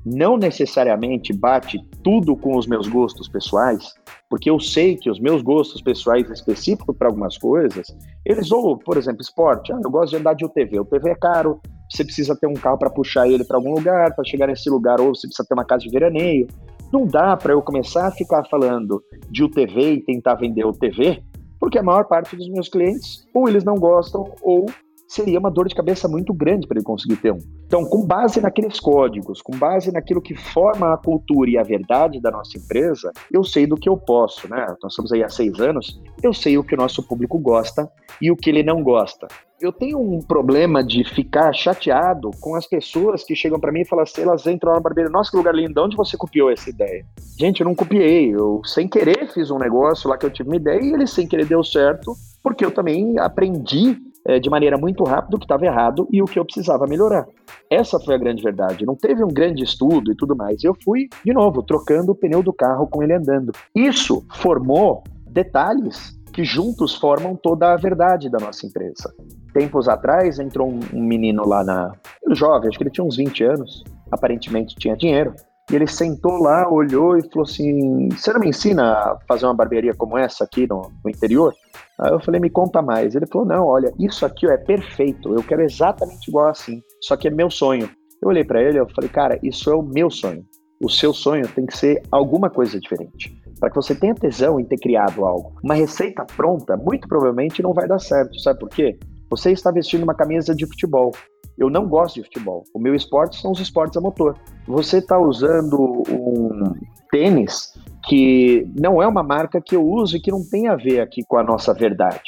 não necessariamente bate tudo com os meus gostos pessoais, porque eu sei que os meus gostos pessoais específicos para algumas coisas, eles ou, por exemplo, esporte, ah, eu gosto de andar de UTV, o UTV é caro, você precisa ter um carro para puxar ele para algum lugar, para chegar nesse lugar, ou você precisa ter uma casa de veraneio. Não dá para eu começar a ficar falando de UTV e tentar vender UTV, porque a maior parte dos meus clientes, ou eles não gostam, ou seria uma dor de cabeça muito grande para ele conseguir ter um. Então, com base naqueles códigos, com base naquilo que forma a cultura e a verdade da nossa empresa, eu sei do que eu posso, né? Nós estamos aí há seis anos, eu sei o que o nosso público gosta e o que ele não gosta. Eu tenho um problema de ficar chateado com as pessoas que chegam para mim e falam assim, elas entram lá na barbearia, nossa, que lugar lindo, de onde você copiou essa ideia? Gente, eu não copiei, eu sem querer fiz um negócio lá que eu tive uma ideia e ele sem querer deu certo, porque eu também aprendi é, de maneira muito rápida o que estava errado e o que eu precisava melhorar. Essa foi a grande verdade. Não teve um grande estudo e tudo mais. Eu fui, de novo, trocando o pneu do carro com ele andando. Isso formou detalhes que juntos formam toda a verdade da nossa empresa. Tempos atrás entrou um, menino lá na. jovem, acho que ele tinha uns 20 anos, aparentemente tinha dinheiro. E ele sentou lá, olhou e falou assim: Você não me ensina a fazer uma barbearia como essa aqui no, no interior? Aí eu falei, me conta mais. Ele falou, não, olha, isso aqui é perfeito, eu quero exatamente igual assim, só que é meu sonho. Eu olhei para ele, eu falei, cara, isso é o meu sonho. O seu sonho tem que ser alguma coisa diferente. Para que você tenha tesão em ter criado algo. Uma receita pronta, muito provavelmente não vai dar certo. Sabe por quê? Você está vestindo uma camisa de futebol. Eu não gosto de futebol. O meu esporte são os esportes a motor. Você está usando um tênis que não é uma marca que eu uso e que não tem a ver aqui com a nossa verdade.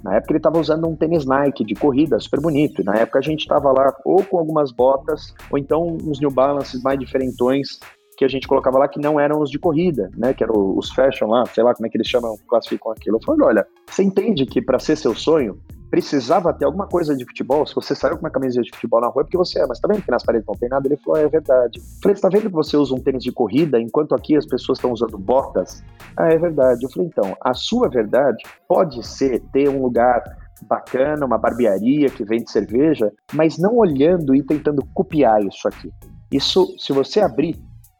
Na época ele estava usando um tênis Nike de corrida, super bonito. E na época a gente estava lá ou com algumas botas, ou então uns New Balances mais diferentões que a gente colocava lá que não eram os de corrida, né? Que eram os fashion lá, sei lá como é que eles chamam, classificam aquilo. Eu falei, olha, você entende que para ser seu sonho, precisava ter alguma coisa de futebol. Se você saiu com uma camisa de futebol na rua, é porque você é. Mas tá vendo que nas paredes não tem nada? Ele falou, é verdade. Eu falei, você tá vendo que você usa um tênis de corrida, enquanto aqui as pessoas estão usando botas? Ah, é verdade. Eu falei, então, a sua verdade pode ser ter um lugar bacana, uma barbearia que vende cerveja, mas não olhando e tentando copiar isso aqui. Isso, se você abrir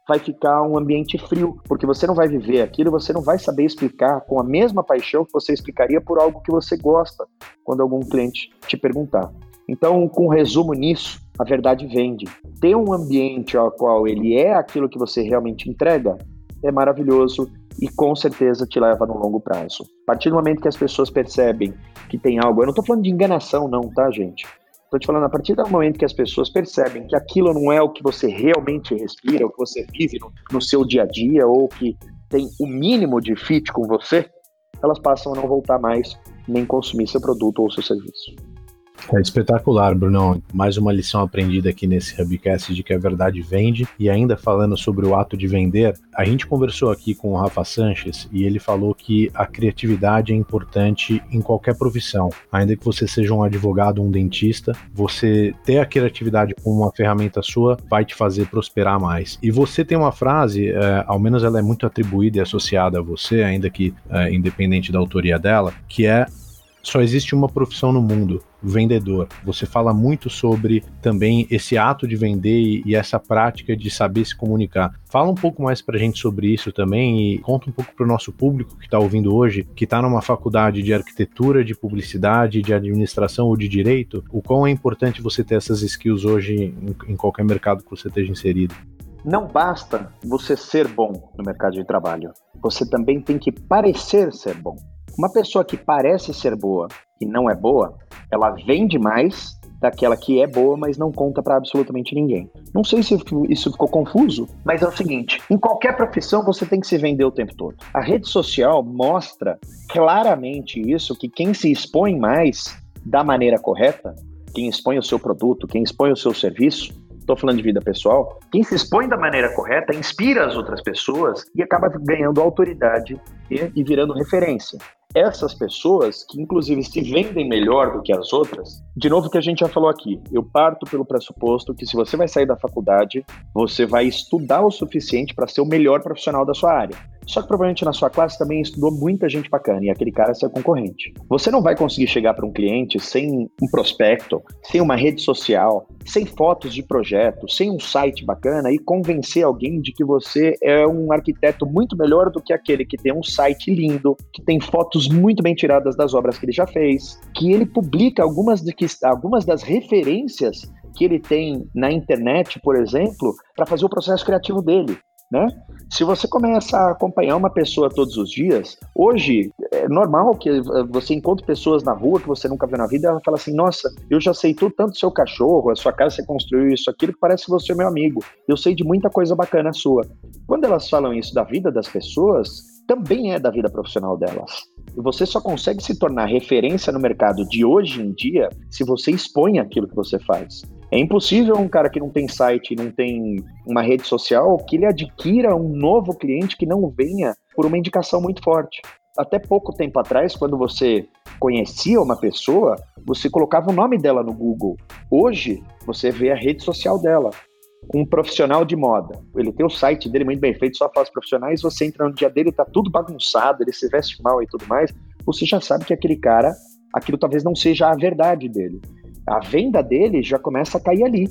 vai ficar um ambiente frio, porque você não vai viver aquilo, você não vai saber explicar com a mesma paixão que você explicaria por algo que você gosta quando algum cliente te perguntar. Então, com um resumo nisso, a verdade vende. Ter um ambiente ao qual ele é aquilo que você realmente entrega é maravilhoso e com certeza te leva no longo prazo. A partir do momento que as pessoas percebem que tem algo, eu não estou falando de enganação, não, tá, gente? Estou te falando, a partir do momento que as pessoas percebem que aquilo não é o que você realmente respira, o que você vive no, no seu dia a dia, ou que tem o mínimo de fit com você, elas passam a não voltar mais nem consumir seu produto ou seu serviço. É espetacular, Brunão. Mais uma lição aprendida aqui nesse Hubcast de que a verdade vende. E ainda falando sobre o ato de vender, a gente conversou aqui com o Rafa Sanches e ele falou que a criatividade é importante em qualquer profissão. Ainda que você seja um advogado, um dentista, você ter a criatividade como uma ferramenta sua vai te fazer prosperar mais. E você tem uma frase, é, ao menos ela é muito atribuída e associada a você, ainda que é, independente da autoria dela, que é só existe uma profissão no mundo, vendedor. Você fala muito sobre também esse ato de vender e, essa prática de saber se comunicar. Fala um pouco mais para a gente sobre isso também e conta um pouco para o nosso público que está ouvindo hoje, que está numa faculdade de arquitetura, de publicidade, de administração ou de direito, o quão é importante você ter essas skills hoje em, qualquer mercado que você esteja inserido. Não basta você ser bom no mercado de trabalho, você também tem que parecer ser bom. Uma pessoa que parece ser boa e não é boa, ela vende mais daquela que é boa, mas não conta para absolutamente ninguém. Não sei se isso ficou confuso, mas é o seguinte: em qualquer profissão você tem que se vender o tempo todo. A rede social mostra claramente isso que quem se expõe mais da maneira correta, quem expõe o seu produto, quem expõe o seu serviço, estou falando de vida pessoal, quem se expõe da maneira correta inspira as outras pessoas e acaba ganhando autoridade e, e virando referência essas pessoas, que inclusive se vendem melhor do que as outras, de novo que a gente já falou aqui, eu parto pelo pressuposto que se você vai sair da faculdade, você vai estudar o suficiente para ser o melhor profissional da sua área. Só que provavelmente na sua classe também estudou muita gente bacana e aquele cara é seu concorrente. Você não vai conseguir chegar para um cliente sem um prospecto, sem uma rede social, sem fotos de projeto, sem um site bacana e convencer alguém de que você é um arquiteto muito melhor do que aquele que tem um site lindo, que tem fotos muito bem tiradas das obras que ele já fez, que ele publica algumas, de que, algumas das referências que ele tem na internet, por exemplo, para fazer o processo criativo dele né? Se você começa a acompanhar uma pessoa todos os dias, hoje é normal que você encontre pessoas na rua que você nunca viu na vida e ela fala assim: Nossa, eu já tudo tanto seu cachorro, a sua casa você construiu isso, aquilo, que parece que você é meu amigo. Eu sei de muita coisa bacana sua. Quando elas falam isso da vida das pessoas, também é da vida profissional delas. E você só consegue se tornar referência no mercado de hoje em dia se você expõe aquilo que você faz. É impossível um cara que não tem site, não tem uma rede social, que ele adquira um novo cliente que não venha por uma indicação muito forte. Até pouco tempo atrás, quando você conhecia uma pessoa, você colocava o nome dela no Google. Hoje, você vê a rede social dela. Um profissional de moda, ele tem o site dele muito bem feito, só faz profissionais, você entra no dia dele, tá tudo bagunçado, ele se veste mal e tudo mais, você já sabe que aquele cara, aquilo talvez não seja a verdade dele a venda dele já começa a cair ali.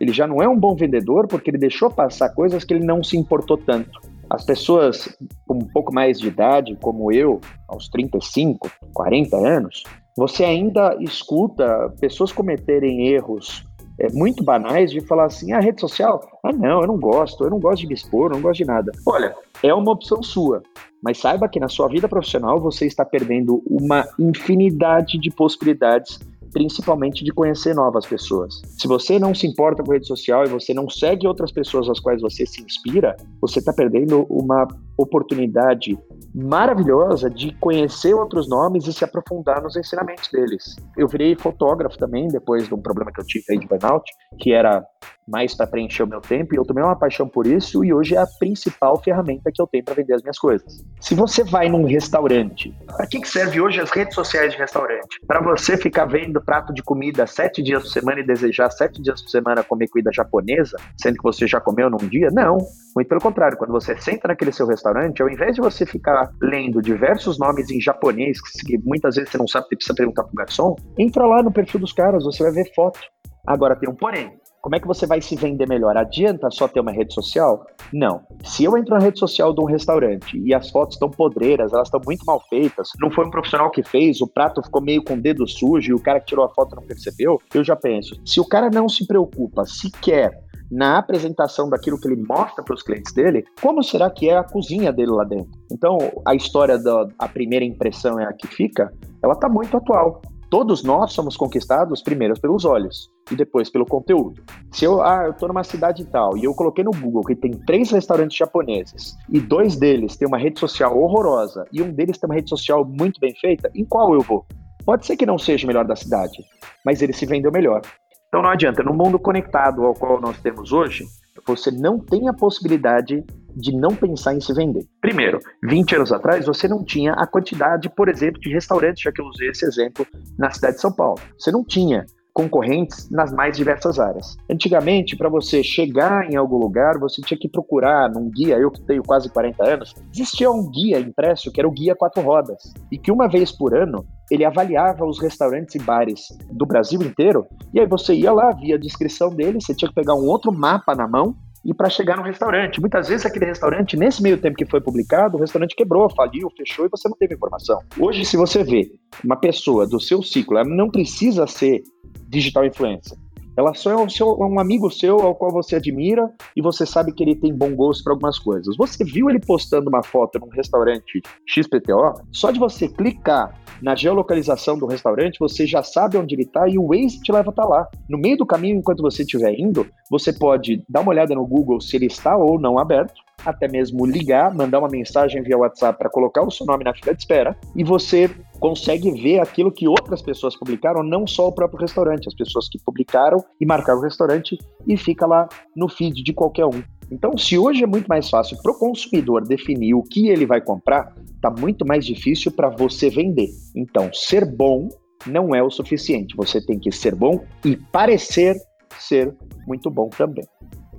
Ele já não é um bom vendedor porque ele deixou passar coisas que ele não se importou tanto. As pessoas com um pouco mais de idade, como eu, aos 35, 40 anos, você ainda escuta pessoas cometerem erros é, muito banais de falar assim: a ah, rede social, ah, não, eu não gosto, eu não gosto de me expor, eu não gosto de nada. Olha, é uma opção sua, mas saiba que na sua vida profissional você está perdendo uma infinidade de possibilidades principalmente de conhecer novas pessoas. Se você não se importa com rede social e você não segue outras pessoas às quais você se inspira, você está perdendo uma oportunidade maravilhosa de conhecer outros nomes e se aprofundar nos ensinamentos deles. Eu virei fotógrafo também, depois de um problema que eu tive aí de burnout, que era mais para preencher o meu tempo, e eu tomei uma paixão por isso, e hoje é a principal ferramenta que eu tenho para vender as minhas coisas. Se você vai num restaurante, para que, que serve hoje as redes sociais de restaurante? Para você ficar vendo prato de comida sete dias por semana e desejar sete dias por semana comer comida japonesa, sendo que você já comeu num dia? Não. Muito pelo contrário, quando você senta naquele seu restaurante, ao invés de você ficar lendo diversos nomes em japonês, que muitas vezes você não sabe, você precisa perguntar pro garçom, entra lá no perfil dos caras, você vai ver foto. Agora tem um porém Como é que você vai se vender melhor? Adianta só ter uma rede social? Não. Se eu entro na rede social de um restaurante e as fotos estão podreiras, elas estão muito mal feitas, não foi um profissional que fez, o prato ficou meio com o dedo sujo e o cara que tirou a foto não percebeu, eu já penso, se o cara não se preocupa sequer na apresentação daquilo que ele mostra para os clientes dele, como será que é a cozinha dele lá dentro? Então, a história da a primeira impressão é a que fica, ela está muito atual. Todos nós somos conquistados primeiro pelos olhos e depois pelo conteúdo. Se eu, ah, eu tô numa cidade tal e eu coloquei no Google que tem três restaurantes japoneses e dois deles têm uma rede social horrorosa e um deles tem uma rede social muito bem feita, em qual eu vou? Pode ser que não seja o melhor da cidade, mas ele se vendeu melhor. Então não adianta, no mundo conectado ao qual nós temos hoje, você não tem a possibilidade de não pensar em se vender. Primeiro, 20 anos atrás, você não tinha a quantidade, por exemplo, de restaurantes, já que eu usei esse exemplo na cidade de São Paulo. Você não tinha concorrentes nas mais diversas áreas. Antigamente, para você chegar em algum lugar, você tinha que procurar num guia, eu que tenho quase 40 anos, existia um guia impresso que era o Guia Quatro Rodas, e que uma vez por ano ele avaliava os restaurantes e bares do Brasil inteiro, e aí você ia lá, via a descrição dele, você tinha que pegar um outro mapa na mão e para chegar no restaurante. Muitas vezes aquele restaurante, nesse meio tempo que foi publicado, o restaurante quebrou, faliu, fechou e você não teve informação. Hoje, se você vê uma pessoa do seu ciclo, ela não precisa ser digital influencer. Ela só é um, seu, um, amigo seu ao qual você admira e você sabe que ele tem bom gosto para algumas coisas. Você viu ele postando uma foto num restaurante XPTO? Só de você clicar na geolocalização do restaurante, você já sabe onde ele está e o Waze te leva até lá. No meio do caminho, enquanto você estiver indo, você pode dar uma olhada no Google se ele está ou não aberto até mesmo ligar, mandar uma mensagem via WhatsApp para colocar o seu nome na fila de espera e você consegue ver aquilo que outras pessoas publicaram, não só o próprio restaurante, as pessoas que publicaram e marcaram o restaurante e fica lá no feed de qualquer um. Então, se hoje é muito mais fácil para o consumidor definir o que ele vai comprar, está muito mais difícil para você vender. Então, ser bom não é o suficiente. Você tem que ser bom e parecer ser muito bom também.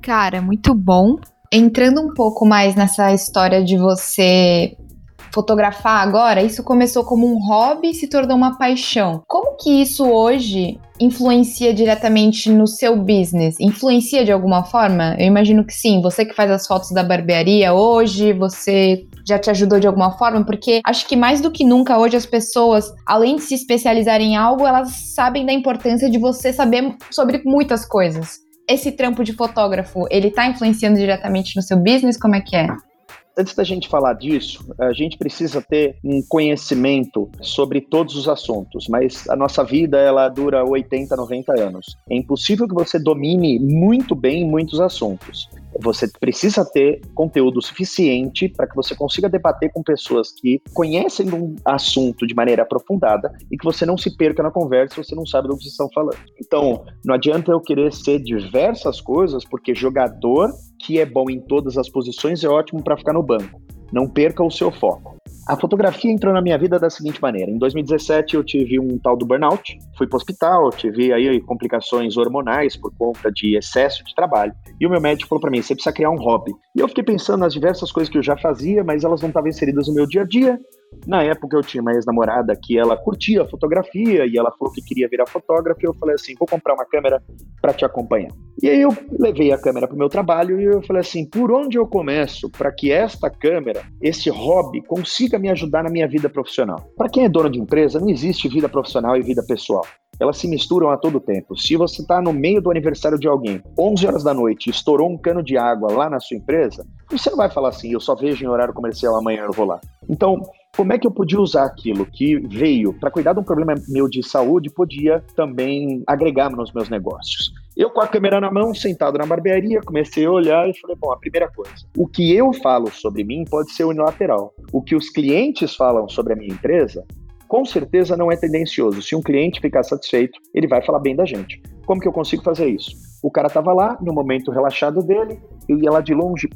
Cara, muito bom. Entrando um pouco mais nessa história de você fotografar agora, isso começou como um hobby e se tornou uma paixão. Como que isso hoje influencia diretamente no seu business? Influencia de alguma forma? Eu imagino que sim. Você que faz as fotos da barbearia hoje, você já te ajudou de alguma forma? Porque acho que mais do que nunca hoje as pessoas, além de se especializarem em algo, elas sabem da importância de você saber sobre muitas coisas esse trampo de fotógrafo, ele tá influenciando diretamente no seu business? Como é que é? Antes da gente falar disso, a gente precisa ter um conhecimento sobre todos os assuntos, mas a nossa vida ela dura 80, 90 anos. É impossível que você domine muito bem muitos assuntos. Você precisa ter conteúdo suficiente para que você consiga debater com pessoas que conhecem um assunto de maneira aprofundada e que você não se perca na conversa se você não sabe do que estão falando. Então, não adianta eu querer ser diversas coisas, porque jogador que é bom em todas as posições é ótimo para ficar no banco. Não perca o seu foco. A fotografia entrou na minha vida da seguinte maneira: em 2017 eu tive um tal do burnout, fui para o hospital, tive aí complicações hormonais por conta de excesso de trabalho. E o meu médico falou para mim: você precisa criar um hobby. E eu fiquei pensando nas diversas coisas que eu já fazia, mas elas não estavam inseridas no meu dia a dia. Na época eu tinha uma ex-namorada que ela curtia fotografia e ela falou que queria virar fotógrafa. E eu falei assim: vou comprar uma câmera para te acompanhar. E aí eu levei a câmera para o meu trabalho e eu falei assim: por onde eu começo para que esta câmera, esse hobby, consiga me ajudar na minha vida profissional? Para quem é dono de empresa, não existe vida profissional e vida pessoal elas se misturam a todo tempo. Se você está no meio do aniversário de alguém, 11 horas da noite, estourou um cano de água lá na sua empresa, você não vai falar assim, eu só vejo em horário comercial amanhã eu vou lá. Então, como é que eu podia usar aquilo que veio para cuidar de um problema meu de saúde, podia também agregar nos meus negócios? Eu com a câmera na mão, sentado na barbearia, comecei a olhar e falei, bom, a primeira coisa, o que eu falo sobre mim pode ser unilateral. O que os clientes falam sobre a minha empresa, com certeza não é tendencioso. Se um cliente ficar satisfeito, ele vai falar bem da gente. Como que eu consigo fazer isso? O cara estava lá, no momento relaxado dele, eu ia lá de longe,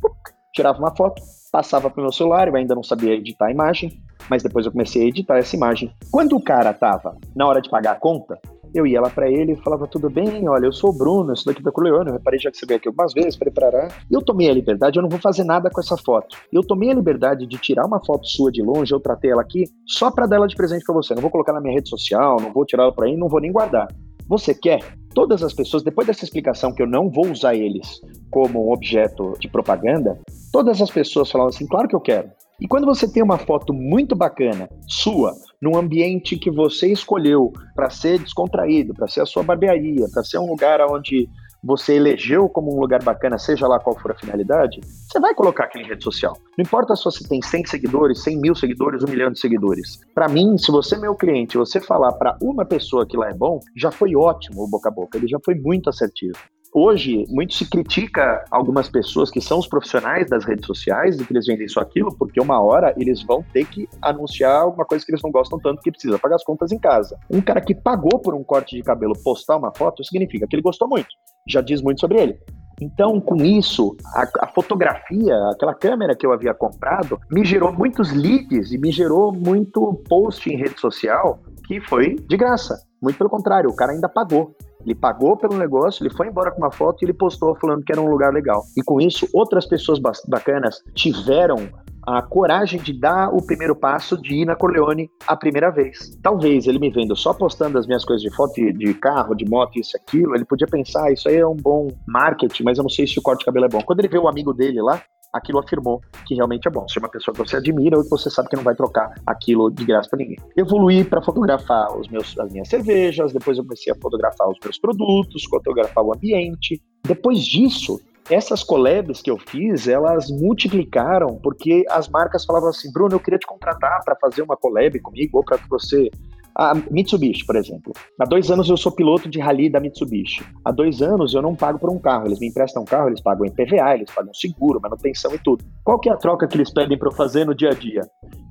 tirava uma foto, passava para o meu celular, eu ainda não sabia editar a imagem, mas depois eu comecei a editar essa imagem. Quando o cara tava na hora de pagar a conta, eu ia lá para ele e falava, tudo bem, olha, eu sou o Bruno, eu sou daqui da Corleone, eu reparei já que você veio aqui algumas vezes, preparar. E eu tomei a liberdade, eu não vou fazer nada com essa foto. Eu tomei a liberdade de tirar uma foto sua de longe, eu tratei ela aqui, só para dar ela de presente para você. Não vou colocar na minha rede social, não vou tirar ela para aí, não vou nem guardar Você quer? Todas as pessoas, depois dessa explicação que eu não vou usar eles como um objeto de propaganda, todas as pessoas falavam assim: claro que eu quero. E quando você tem uma foto muito bacana, sua, num ambiente que você escolheu para ser descontraído, para ser a sua barbearia, para ser um lugar onde você elegeu como um lugar bacana, seja lá qual for a finalidade, você vai colocar aquilo em rede social. Não importa se você tem 100 seguidores, 100 mil seguidores, um milhão de seguidores. Para mim, se você é meu cliente você falar para uma pessoa que lá é bom, já foi ótimo o boca a boca, ele já foi muito assertivo. Hoje, muito se critica algumas pessoas que são os profissionais das redes sociais e que eles vendem isso aquilo, porque uma hora eles vão ter que anunciar alguma coisa que eles não gostam tanto que precisa pagar as contas em casa. Um cara que pagou por um corte de cabelo postar uma foto significa que ele gostou muito. Já diz muito sobre ele. Então, com isso, a, a, fotografia, aquela câmera que eu havia comprado, me gerou muitos leads e me gerou muito post em rede social que foi de graça. Muito pelo contrário, o cara ainda pagou. Ele pagou pelo negócio, ele foi embora com uma foto e ele postou falando que era um lugar legal. E com isso, outras pessoas bacanas tiveram a coragem de dar o primeiro passo de ir na Corleone a primeira vez. Talvez ele me vendo só postando as minhas coisas de foto de carro, de moto, isso e aquilo, ele podia pensar, ah, isso aí é um bom marketing, mas eu não sei se o corte de cabelo é bom. Quando ele vê o amigo dele lá, aquilo afirmou que realmente é bom. Se é uma pessoa que você admira ou que você sabe que não vai trocar aquilo de graça para ninguém. Evoluí para fotografar os meus, as minhas cervejas, depois eu comecei a fotografar os meus produtos, fotografar o ambiente. Depois disso, essas collabs que eu fiz, elas multiplicaram porque as marcas falavam assim, Bruno, eu queria te contratar para fazer uma collab comigo ou para que você a Mitsubishi, por exemplo. Há dois anos eu sou piloto de rally da Mitsubishi. Há dois anos eu não pago por um carro. Eles me emprestam um carro, eles pagam em PVA, eles pagam seguro, manutenção e tudo. Qual que é a troca que eles pedem para eu fazer no dia a dia?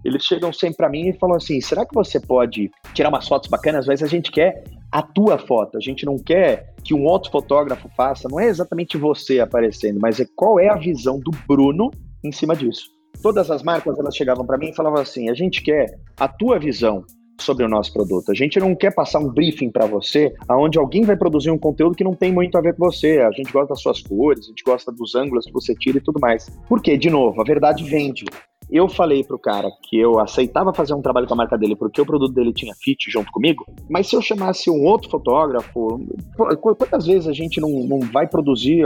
Eles chegam sempre para mim e falam assim: será que você pode tirar umas fotos bacanas? Mas a gente quer a tua foto. A gente não quer que um outro fotógrafo faça. Não é exatamente você aparecendo, mas é qual é a visão do Bruno em cima disso. Todas as marcas elas chegavam para mim e falavam assim: a gente quer a tua visão sobre o nosso produto. A gente não quer passar um briefing para você, aonde alguém vai produzir um conteúdo que não tem muito a ver com você. A gente gosta das suas cores, a gente gosta dos ângulos que você tira e tudo mais. Por quê? De novo, a verdade vende. Eu falei pro cara que eu aceitava fazer um trabalho com a marca dele porque o produto dele tinha fit junto comigo, mas se eu chamasse um outro fotógrafo, quantas vezes a gente não, não vai produzir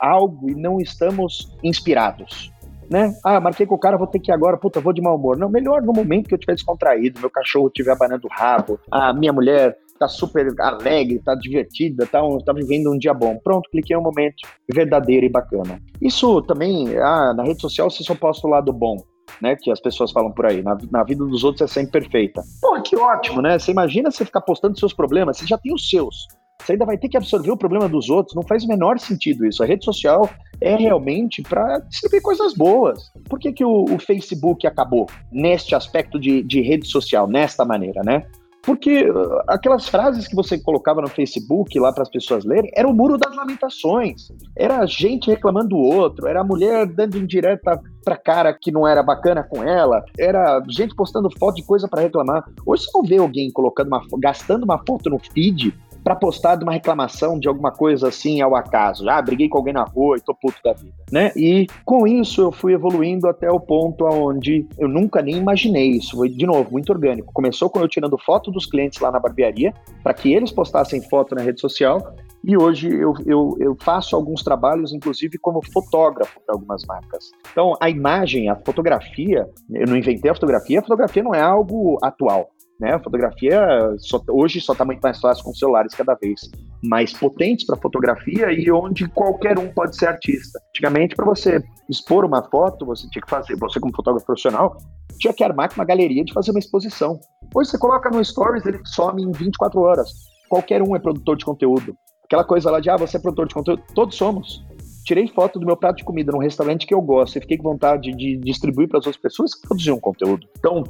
algo e não estamos inspirados? Né? Ah, marquei com o cara, vou ter que ir agora, puta, vou de mau humor. Não, melhor no momento que eu estiver descontraído, meu cachorro estiver abanando o rabo, a minha mulher tá super alegre, tá divertida, tá, tá vivendo um dia bom. Pronto, cliquei um momento verdadeiro e bacana. Isso também, ah, na rede social você só posta o lado bom. Né, que as pessoas falam por aí, na, na vida dos outros é sempre perfeita. Pô, que ótimo, né? Você imagina você ficar postando seus problemas, você já tem os seus. Você ainda vai ter que absorver o problema dos outros. Não faz o menor sentido isso. A rede social é realmente para distribuir coisas boas. Por que, que o, o Facebook acabou neste aspecto de, de rede social, nesta maneira, né? Porque uh, aquelas frases que você colocava no Facebook lá para as pessoas lerem era o muro das lamentações. Era gente reclamando do outro, era a mulher dando indireta para cara que não era bacana com ela, era gente postando foto de coisa para reclamar. Hoje você não vê alguém colocando uma, gastando uma foto no feed para postar de uma reclamação de alguma coisa assim ao acaso. Ah, briguei com alguém na rua e tô puto da vida, né? E com isso eu fui evoluindo até o ponto onde eu nunca nem imaginei isso. Foi, de novo, muito orgânico. Começou com eu tirando foto dos clientes lá na barbearia, para que eles postassem foto na rede social. E hoje eu, eu, eu faço alguns trabalhos, inclusive como fotógrafo para algumas marcas. Então, a imagem, a fotografia, eu não inventei a fotografia, a fotografia não é algo atual. Né? A fotografia só, hoje só está muito mais fácil com celulares cada vez mais potentes para fotografia e onde qualquer um pode ser artista. Antigamente, para você expor uma foto, você tinha que fazer, você como fotógrafo profissional, tinha que armar uma galeria de fazer uma exposição. Hoje você coloca no Stories, ele some em 24 horas. Qualquer um é produtor de conteúdo. Aquela coisa lá de, ah, você é produtor de conteúdo, todos somos tirei foto do meu prato de comida num restaurante que eu gosto e fiquei com vontade de distribuir para as outras pessoas que produziam conteúdo. Então,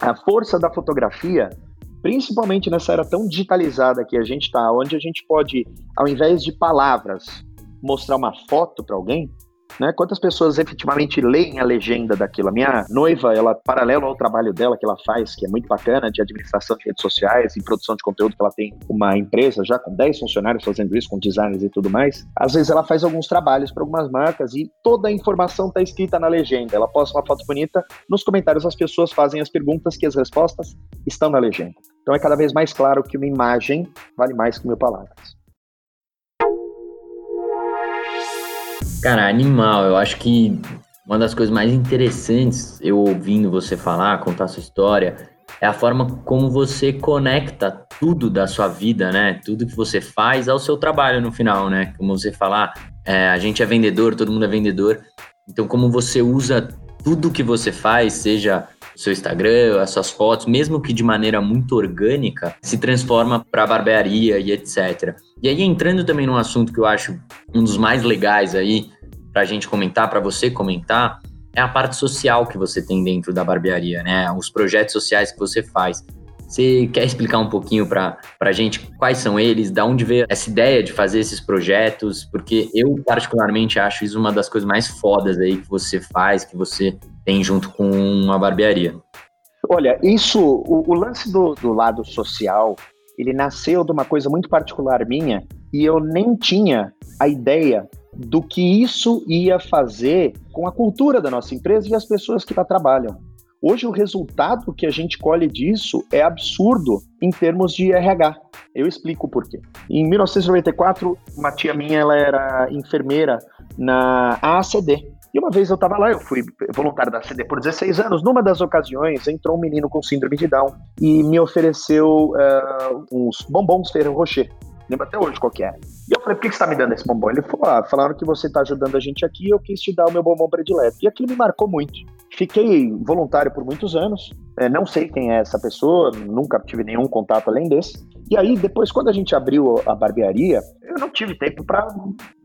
a força da fotografia, principalmente nessa era tão digitalizada que a gente está, onde a gente pode, ao invés de palavras, mostrar uma foto para alguém, né? Quantas pessoas efetivamente leem a legenda daquilo? A minha noiva, ela, paralelo ao trabalho dela que ela faz, que é muito bacana, de administração de redes sociais e produção de conteúdo, que ela tem uma empresa já com 10 funcionários fazendo isso, com designers e tudo mais. Às vezes ela faz alguns trabalhos para algumas marcas e toda a informação está escrita na legenda. Ela posta uma foto bonita, nos comentários as pessoas fazem as perguntas que as respostas estão na legenda. Então é cada vez mais claro que uma imagem vale mais que mil palavras. Cara, animal. Eu acho que uma das coisas mais interessantes, eu ouvindo você falar, contar sua história, é a forma como você conecta tudo da sua vida, né? Tudo que você faz ao seu trabalho no final, né? Como você falar, é, a gente é vendedor, todo mundo é vendedor. Então, como você usa tudo que você faz, seja seu Instagram, as suas fotos, mesmo que de maneira muito orgânica, se transforma para barbearia e etc. E aí, entrando também num assunto que eu acho um dos mais legais aí, para a gente comentar, para você comentar, é a parte social que você tem dentro da barbearia, né? Os projetos sociais que você faz. Você quer explicar um pouquinho para a gente quais são eles, da onde veio essa ideia de fazer esses projetos? Porque eu, particularmente, acho isso uma das coisas mais fodas aí que você faz, que você tem junto com a barbearia. Olha, isso, o, o lance do, do lado social, ele nasceu de uma coisa muito particular minha e eu nem tinha a ideia do que isso ia fazer com a cultura da nossa empresa e as pessoas que lá trabalham. Hoje, o resultado que a gente colhe disso é absurdo em termos de RH. Eu explico por quê. Em 1994, uma tia minha ela era enfermeira na ACD. E uma vez eu estava lá, eu fui voluntário da ACD por 16 anos. Numa das ocasiões, entrou um menino com síndrome de Down e me ofereceu uh, uns bombons Ferrero Rocher. Lembro até hoje qual que é. E eu falei, por que, você está me dando esse bombom? Ele falou, ah, falaram que você está ajudando a gente aqui, eu quis te dar o meu bombom predileto. E aquilo me marcou muito. Fiquei voluntário por muitos anos, é, não sei quem é essa pessoa, nunca tive nenhum contato além desse. E aí, depois, quando a gente abriu a barbearia, eu não tive tempo para.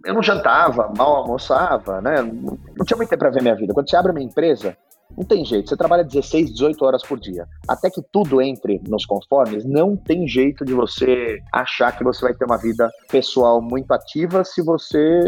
Eu não jantava, mal almoçava, né? Não tinha muito tempo para ver minha vida. Quando você abre uma empresa, não tem jeito, você trabalha 16, 18 horas por dia. Até que tudo entre nos conformes, não tem jeito de você achar que você vai ter uma vida pessoal muito ativa se você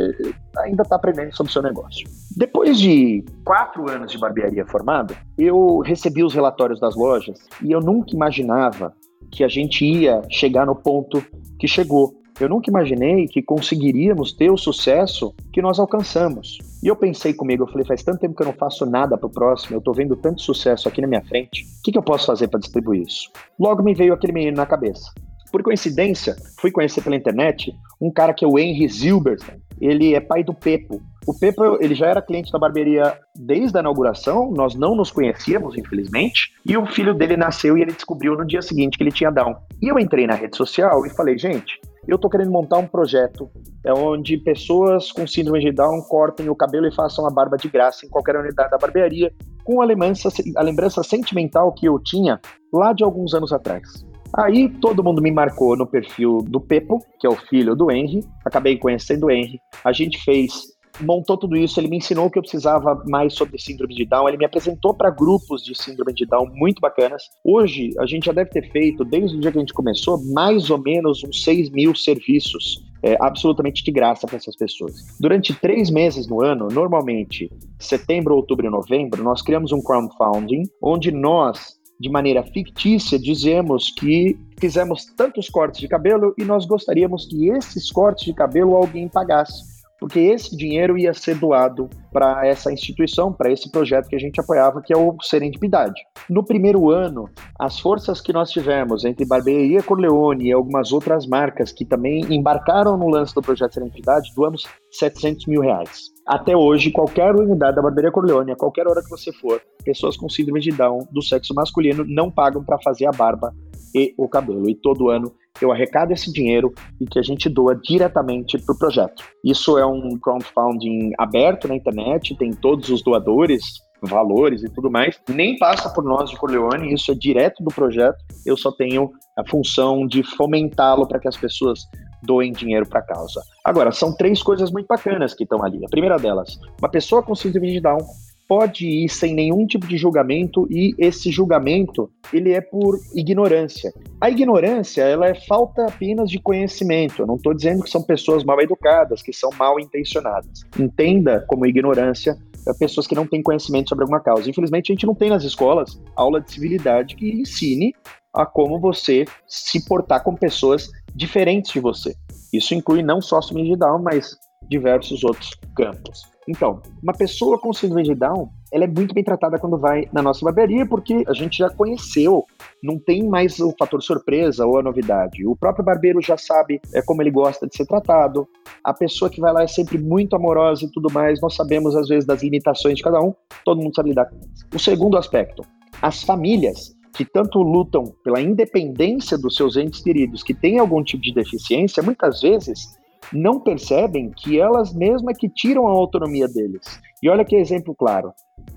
ainda está aprendendo sobre o seu negócio. Depois de quatro anos de barbearia formada, eu recebi os relatórios das lojas e eu nunca imaginava que a gente ia chegar no ponto que chegou. Eu nunca imaginei que conseguiríamos ter o sucesso que nós alcançamos. E eu pensei comigo, eu falei, faz tanto tempo que eu não faço nada pro próximo, eu tô vendo tanto sucesso aqui na minha frente, o que, que eu posso fazer para distribuir isso? Logo me veio aquele menino na cabeça. Por coincidência, fui conhecer pela internet um cara que é o Henry Zilberstein. Ele é pai do Pepo. O Pepo, ele já era cliente da barbearia desde a inauguração, nós não nos conhecíamos, infelizmente, e o filho dele nasceu e ele descobriu no dia seguinte que ele tinha Down. E eu entrei na rede social e falei, gente, eu estou querendo montar um projeto é onde pessoas com síndrome de Down cortem o cabelo e façam a barba de graça em qualquer unidade da barbearia, com a lembrança, a lembrança sentimental que eu tinha lá de alguns anos atrás. Aí todo mundo me marcou no perfil do Pepo, que é o filho do Henry. Acabei conhecendo o Henry. A gente fez montou tudo isso, ele me ensinou que eu precisava mais sobre síndrome de Down, ele me apresentou para grupos de síndrome de Down muito bacanas. Hoje, a gente já deve ter feito, desde o dia que a gente começou, mais ou menos uns 6 mil serviços é, absolutamente de graça para essas pessoas. Durante três meses no ano, normalmente setembro, outubro e novembro, nós criamos um crowdfunding onde nós de maneira fictícia, dizemos que fizemos tantos cortes de cabelo e nós gostaríamos que esses cortes de cabelo alguém pagasse porque esse dinheiro ia ser doado para essa instituição, para esse projeto que a gente apoiava, que é o Serendipidade. No primeiro ano, as forças que nós tivemos entre Barbearia Corleone e algumas outras marcas que também embarcaram no lance do projeto Serendipidade, doamos 700 mil reais. Até hoje, qualquer unidade da Barbearia Corleone, a qualquer hora que você for, pessoas com síndrome de Down do sexo masculino não pagam para fazer a barba e o cabelo. E todo ano eu arrecado esse dinheiro e que a gente doa diretamente para o projeto. Isso é um crowdfunding aberto na internet, tem todos os doadores, valores e tudo mais. Nem passa por nós de Corleone, isso é direto do projeto. Eu só tenho a função de fomentá-lo para que as pessoas doem dinheiro para a causa. Agora, são três coisas muito bacanas que estão ali. A primeira delas, uma pessoa com síndrome de Down pode ir sem nenhum tipo de julgamento e esse julgamento ele é por ignorância. A ignorância ela é falta apenas de conhecimento. Eu não estou dizendo que são pessoas mal educadas, que são mal intencionadas. Entenda como ignorância é pessoas que não têm conhecimento sobre alguma causa. Infelizmente a gente não tem nas escolas aula de civilidade que ensine a como você se portar com pessoas diferentes de você. Isso inclui não só de Down, mas diversos outros campos. Então, uma pessoa com síndrome de Down, ela é muito bem tratada quando vai na nossa barbearia, porque a gente já conheceu não tem mais o fator surpresa ou a novidade. O próprio barbeiro já sabe é, como ele gosta de ser tratado, a pessoa que vai lá é sempre muito amorosa e tudo mais. Nós sabemos, às vezes, das limitações de cada um, todo mundo sabe lidar com isso. O segundo aspecto, as famílias que tanto lutam pela independência dos seus entes queridos, que têm algum tipo de deficiência, muitas vezes não percebem que elas mesmas que tiram a autonomia deles. E olha que exemplo claro.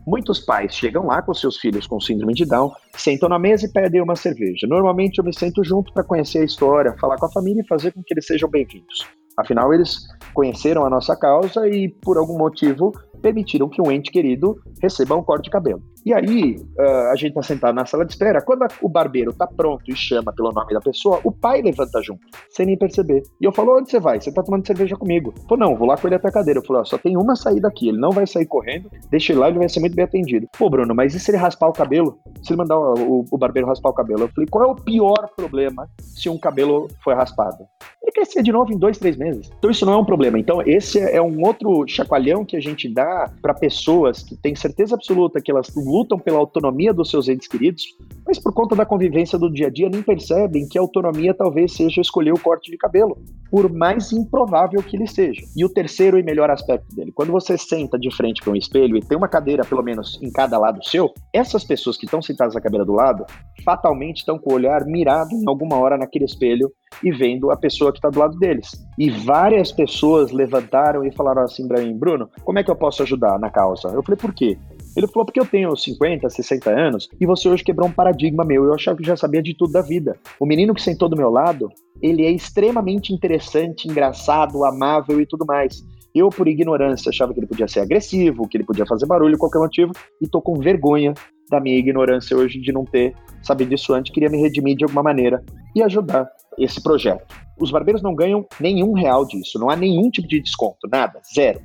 Muitos pais chegam lá com seus filhos com síndrome de Down, sentam na mesa e pedem uma cerveja. Normalmente eu me sento junto para conhecer a história, falar com a família e fazer com que eles sejam bem-vindos. Afinal, eles conheceram a nossa causa e, por algum motivo, permitiram que um ente querido receba um corte de cabelo. E aí, uh, a gente tá sentado na sala de espera, quando a, o barbeiro tá pronto e chama pelo nome da pessoa, o pai levanta junto, sem nem perceber. E eu falo, onde você vai? Você tá tomando cerveja comigo. Pô, não, vou lá com ele até a cadeira. Eu falei, ó, só tem uma saída aqui, ele não vai sair correndo, deixa ele lá, ele vai ser muito bem atendido. Pô, Bruno, mas e se ele raspar o cabelo? Se ele mandar o, o, o barbeiro raspar o cabelo? Eu falei, qual é o pior problema se um cabelo foi raspado? Ele crescer de novo em dois, três meses. Então isso não é um problema. Então esse é um outro chacoalhão que a gente dá para pessoas que têm certeza absoluta que elas lutam pela autonomia dos seus entes queridos, mas por conta da convivência do dia a dia nem percebem que a autonomia talvez seja escolher o corte de cabelo, por mais improvável que ele seja. E o terceiro e melhor aspecto dele, quando você senta de frente para um espelho e tem uma cadeira pelo menos em cada lado seu, essas pessoas que estão sentadas na cadeira do lado, fatalmente estão com o olhar mirado em alguma hora naquele espelho e vendo a pessoa que está do lado deles. E várias pessoas levantaram e falaram assim para mim, Bruno, como é que eu posso ajudar na causa? Eu falei, por quê? Ele falou, porque eu tenho 50, 60 anos e você hoje quebrou um paradigma meu. Eu achava que já sabia de tudo da vida. O menino que sentou do meu lado, ele é extremamente interessante, engraçado, amável e tudo mais. Eu, por ignorância, achava que ele podia ser agressivo, que ele podia fazer barulho, qualquer motivo, e tô com vergonha da minha ignorância hoje de não ter sabido isso antes. Queria me redimir de alguma maneira e ajudar esse projeto. Os barbeiros não ganham nenhum real disso, não há nenhum tipo de desconto, nada, zero.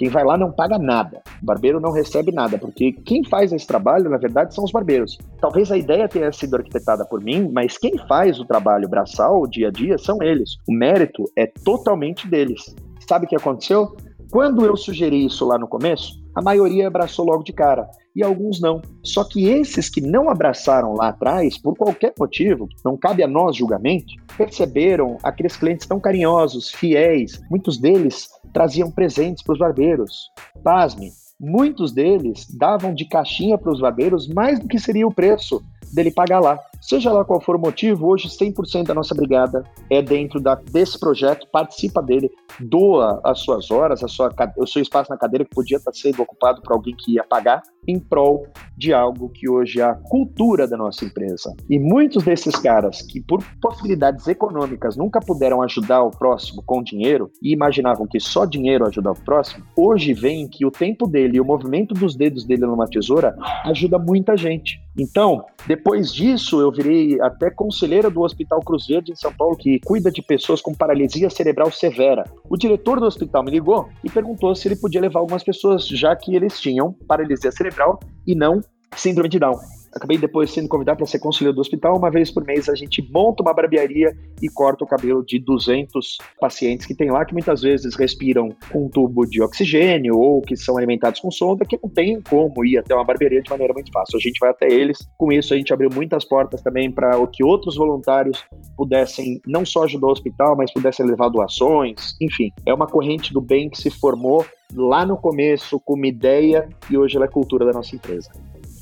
Quem vai lá não paga nada. O barbeiro não recebe nada, porque quem faz esse trabalho, na verdade, são os barbeiros. Talvez a ideia tenha sido arquitetada por mim, mas quem faz o trabalho braçal, o dia a dia, são eles. O mérito é totalmente deles. Sabe o que aconteceu? Quando eu sugeri isso lá no começo, a maioria abraçou logo de cara e alguns não. Só que esses que não abraçaram lá atrás, por qualquer motivo, não cabe a nós julgamento, perceberam aqueles clientes tão carinhosos, fiéis, muitos deles traziam presentes para os barbeiros. Pasme, muitos deles davam de caixinha para os barbeiros mais do que seria o preço dele pagar lá. Seja lá qual for o motivo, hoje 100% da nossa brigada é dentro da, desse projeto, participa dele, doa as suas horas, a sua, o seu espaço na cadeira que podia estar sendo ocupado por alguém que ia pagar, em prol de algo que hoje é a cultura da nossa empresa. E muitos desses caras que, por possibilidades econômicas, nunca puderam ajudar o próximo com dinheiro e imaginavam que só dinheiro ajudava o próximo, hoje veem que o tempo dele e o movimento dos dedos dele numa tesoura ajuda muita gente. Então, depois disso, eu virei até conselheira do Hospital Cruz Verde em São Paulo, que cuida de pessoas com paralisia cerebral severa. O diretor do hospital me ligou e perguntou se ele podia levar algumas pessoas, já que eles tinham paralisia cerebral e não síndrome de Down. Acabei depois sendo convidado para ser conselheiro do hospital. Uma vez por mês a gente monta uma barbearia e corta o cabelo de 200 pacientes que tem lá, que muitas vezes respiram com um tubo de oxigênio ou que são alimentados com sonda, que não tem como ir até uma barbearia de maneira muito fácil. A gente vai até eles. Com isso, a gente abriu muitas portas também para o que outros voluntários pudessem não só ajudar o hospital, mas pudessem levar doações. Enfim, é uma corrente do bem que se formou lá no começo com uma ideia e hoje ela é cultura da nossa empresa.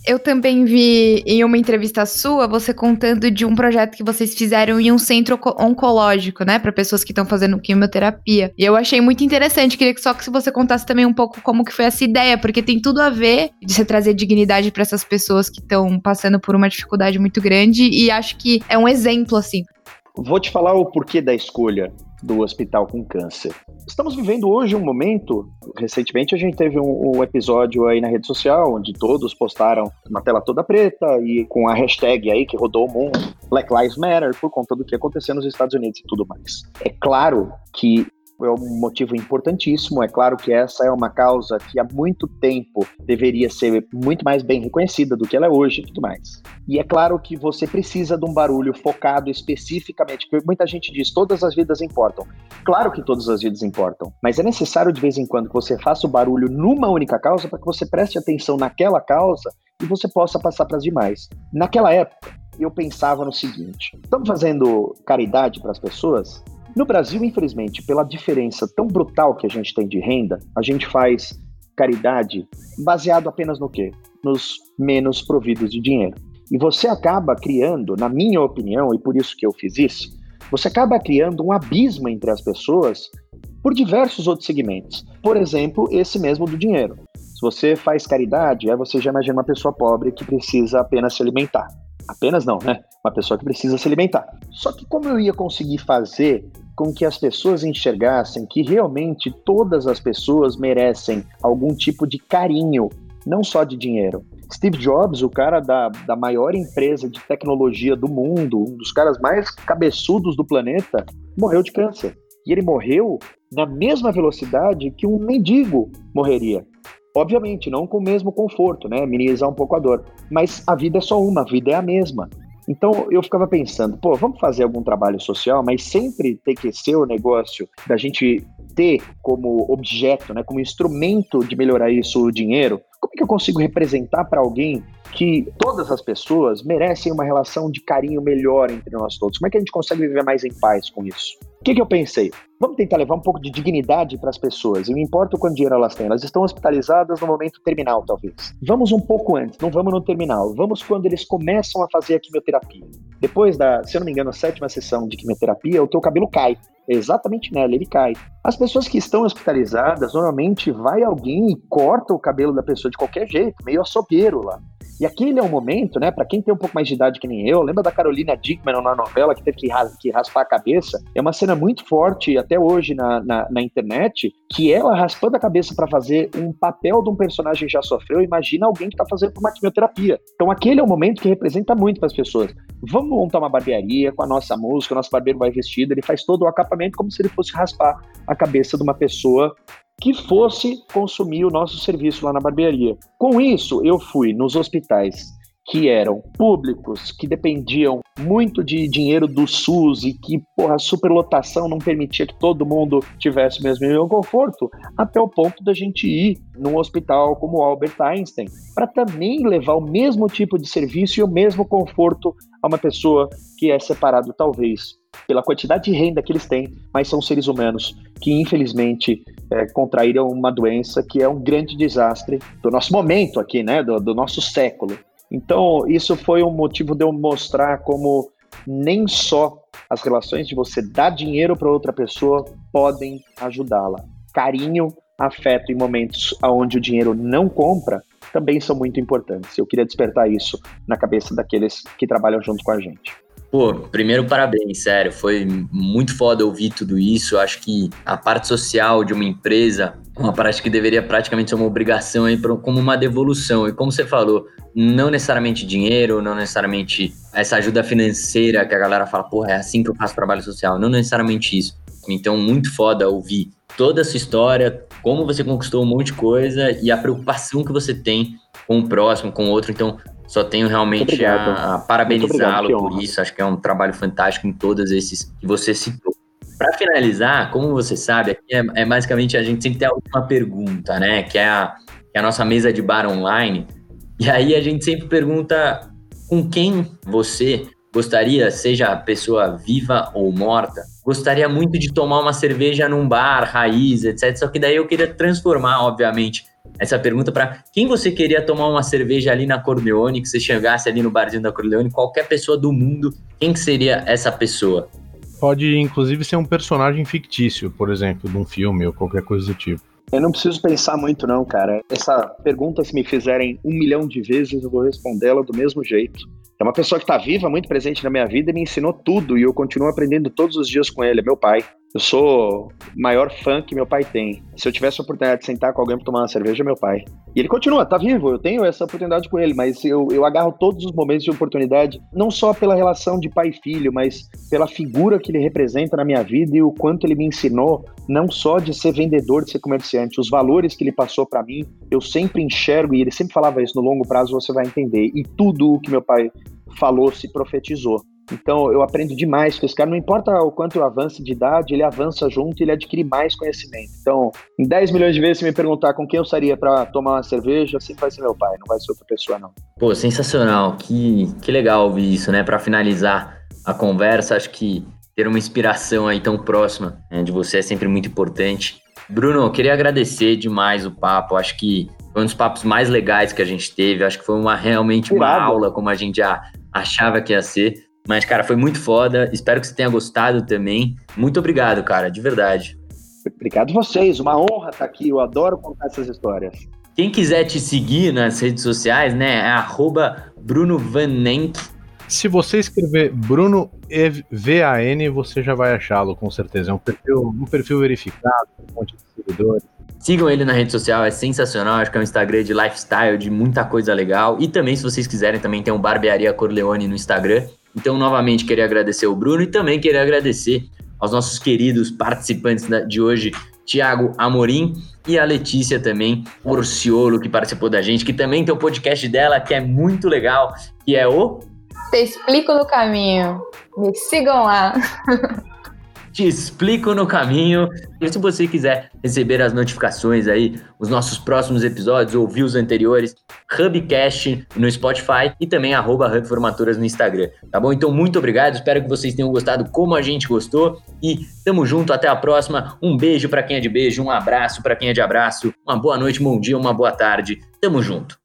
Eu também vi em uma entrevista sua você contando de um projeto que vocês fizeram em um centro oncológico, né, para pessoas que estão fazendo quimioterapia. E eu achei muito interessante, queria que só que você contasse também um pouco como que foi essa ideia, porque tem tudo a ver de você trazer dignidade para essas pessoas que estão passando por uma dificuldade muito grande e acho que é um exemplo assim. Vou te falar o porquê da escolha do hospital com câncer. Estamos vivendo hoje um momento. Recentemente a gente teve um, um, episódio aí na rede social onde todos postaram uma tela toda preta e com a hashtag aí que rodou o mundo, Black Lives Matter, por conta do que aconteceu nos Estados Unidos e tudo mais. É claro que é um motivo importantíssimo. É claro que essa é uma causa que há muito tempo deveria ser muito mais bem reconhecida do que ela é hoje e tudo mais. E é claro que você precisa de um barulho focado especificamente, porque muita gente diz todas as vidas importam. Claro que todas as vidas importam, mas é necessário de vez em quando que você faça o barulho numa única causa para que você preste atenção naquela causa e você possa passar para as demais. Naquela época, eu pensava no seguinte: estamos fazendo caridade para as pessoas? No Brasil, infelizmente, pela diferença tão brutal que a gente tem de renda, a gente faz caridade baseado apenas no quê? Nos menos providos de dinheiro. E você acaba criando, na minha opinião, e por isso que eu fiz isso, você acaba criando um abismo entre as pessoas por diversos outros segmentos. Por exemplo, esse mesmo do dinheiro. Se você faz caridade, aí você já imagina uma pessoa pobre que precisa apenas se alimentar. Apenas não, né? Uma pessoa que precisa se alimentar. Só que como eu ia conseguir fazer com que as pessoas enxergassem que realmente todas as pessoas merecem algum tipo de carinho, não só de dinheiro. Steve Jobs, o cara da, da maior empresa de tecnologia do mundo, um dos caras mais cabeçudos do planeta, morreu de câncer. E ele morreu na mesma velocidade que um mendigo morreria. Obviamente, não com o mesmo conforto, né? Minimizar um pouco a dor. Mas a vida é só uma, a vida é a mesma. Então eu ficava pensando, pô, vamos fazer algum trabalho social, mas sempre tem que ser o negócio da gente ter como objeto, né, como instrumento de melhorar isso o dinheiro. Como é que eu consigo representar para alguém que todas as pessoas merecem uma relação de carinho melhor entre nós todos? Como é que a gente consegue viver mais em paz com isso? O que, que eu pensei? Vamos tentar levar um pouco de dignidade para as pessoas. E não importa quanto dinheiro elas têm, elas estão hospitalizadas no momento terminal, talvez. Vamos um pouco antes, não vamos no terminal. Vamos quando eles começam a fazer a quimioterapia. Depois da, se eu não me engano, sétima sessão de quimioterapia, o teu cabelo cai. Exatamente nela, ele cai. As pessoas que estão hospitalizadas, normalmente vai alguém e corta o cabelo da pessoa de qualquer jeito, meio açougueiro lá. E aquele é o momento, né, para quem tem um pouco mais de idade que nem eu, lembra da Carolina Dickman na novela que teve que, ras que raspar a cabeça? É uma cena muito forte até hoje na, na, na internet, que ela raspando a cabeça para fazer um papel de um personagem já sofreu, imagina alguém que está fazendo uma quimioterapia. Então aquele é o momento que representa muito para as pessoas. Vamos montar uma barbearia com a nossa música, o nosso barbeiro vai vestido, ele faz todo o acapamento como se ele fosse raspar a cabeça de uma pessoa que fosse consumir o nosso serviço lá na barbearia. Com isso, eu fui nos hospitais que eram públicos, que dependiam muito de dinheiro do SUS e que, porra, a superlotação não permitia que todo mundo tivesse o mesmo nível de conforto, até o ponto da gente ir num hospital como o Albert Einstein, para também levar o mesmo tipo de serviço e o mesmo conforto a uma pessoa que é separado, talvez, pela quantidade de renda que eles têm, mas são seres humanos que, infelizmente, é, contraíram uma doença que é um grande desastre do nosso momento aqui, né, do, do nosso século. Então, isso foi um motivo de eu mostrar como nem só as relações de você dar dinheiro para outra pessoa podem ajudá-la. Carinho, afeto em momentos onde o dinheiro não compra também são muito importantes. Eu queria despertar isso na cabeça daqueles que trabalham junto com a gente. Pô, primeiro parabéns, sério. Foi muito foda ouvir tudo isso. acho que a parte social de uma empresa, uma parte que deveria praticamente ser uma obrigação aí, como uma devolução. E como você falou, não necessariamente dinheiro, não necessariamente essa ajuda financeira que a galera fala, porra, é assim que eu faço trabalho social. Não necessariamente isso. Então, muito foda ouvir toda a sua história, como você conquistou um monte de coisa e a preocupação que você tem com o próximo, com o outro. Então, só tenho realmente a, a parabenizá-lo por isso. Acho que é um trabalho fantástico em todos esses que você citou. Para finalizar, como você sabe, aqui é, é, basicamente a gente sempre tem a última pergunta, né? Que é a, que é a nossa mesa de bar online. E aí a gente sempre pergunta com quem você gostaria, seja pessoa viva ou morta, gostaria muito de tomar uma cerveja num bar, raiz, etc. Só que daí eu queria transformar, obviamente, essa pergunta para quem você queria tomar uma cerveja ali na Corleone, que você chegasse ali no barzinho da Corleone, qualquer pessoa do mundo, quem que seria essa pessoa? Pode, inclusive, ser um personagem fictício, por exemplo, de um filme ou qualquer coisa do tipo. Eu não preciso pensar muito, não, cara. Essa pergunta, se me fizerem um milhão de vezes, eu vou respondê-la do mesmo jeito. É uma pessoa que está viva, muito presente na minha vida e me ensinou tudo e eu continuo aprendendo todos os dias com ele. É meu pai. Eu sou o maior fã que meu pai tem. Se eu tivesse a oportunidade de sentar com alguém para tomar uma cerveja, é meu pai. E ele continua, tá vivo, eu tenho essa oportunidade com ele, mas eu, eu agarro todos os momentos de oportunidade, não só pela relação de pai e filho, mas pela figura que ele representa na minha vida e o quanto ele me ensinou, não só de ser vendedor, de ser comerciante, os valores que ele passou para mim, eu sempre enxergo, e ele sempre falava isso, no longo prazo você vai entender. E tudo o que meu pai falou se profetizou. Então eu aprendo demais com esse cara. Não importa o quanto eu avance de idade, ele avança junto e ele adquire mais conhecimento. Então, em 10 milhões de vezes, se me perguntar com quem eu estaria para tomar uma cerveja, sempre vai ser meu pai, não vai ser outra pessoa, não. Pô, sensacional. Que, que legal ouvir isso, né? Para finalizar a conversa, acho que ter uma inspiração aí tão próxima né, de você é sempre muito importante. Bruno, eu queria agradecer demais o papo. Acho que foi um dos papos mais legais que a gente teve. Acho que foi uma realmente uma aula, como a gente já achava que ia ser. Mas, cara, foi muito foda. Espero que você tenha gostado também. Muito obrigado, cara, de verdade. Obrigado vocês, uma honra estar aqui. Eu adoro contar essas histórias. Quem quiser te seguir nas redes sociais, né, é Bruno Van Nenk, se você escrever Bruno VAN, você já vai achá-lo, com certeza. É um perfil, um perfil verificado, um monte de seguidores. Sigam ele na rede social, é sensacional. Acho que é um Instagram de lifestyle, de muita coisa legal. E também, se vocês quiserem, também tem um Barbearia Corleone no Instagram. Então, novamente, queria agradecer o Bruno e também queria agradecer aos nossos queridos participantes de hoje, Tiago Amorim e a Letícia também, Orciolo, que participou da gente, que também tem o podcast dela, que é muito legal, que é o te explico no caminho. Me sigam lá. [laughs] Te explico no caminho. E se você quiser receber as notificações aí, os nossos próximos episódios, ouvir os anteriores, Hubcast no Spotify e também arroba Hubformaturas no Instagram. Tá bom? Então, muito obrigado. Espero que vocês tenham gostado como a gente gostou. E tamo junto. Até a próxima. Um beijo para quem é de beijo, um abraço para quem é de abraço. Uma boa noite, bom dia, uma boa tarde. Tamo junto.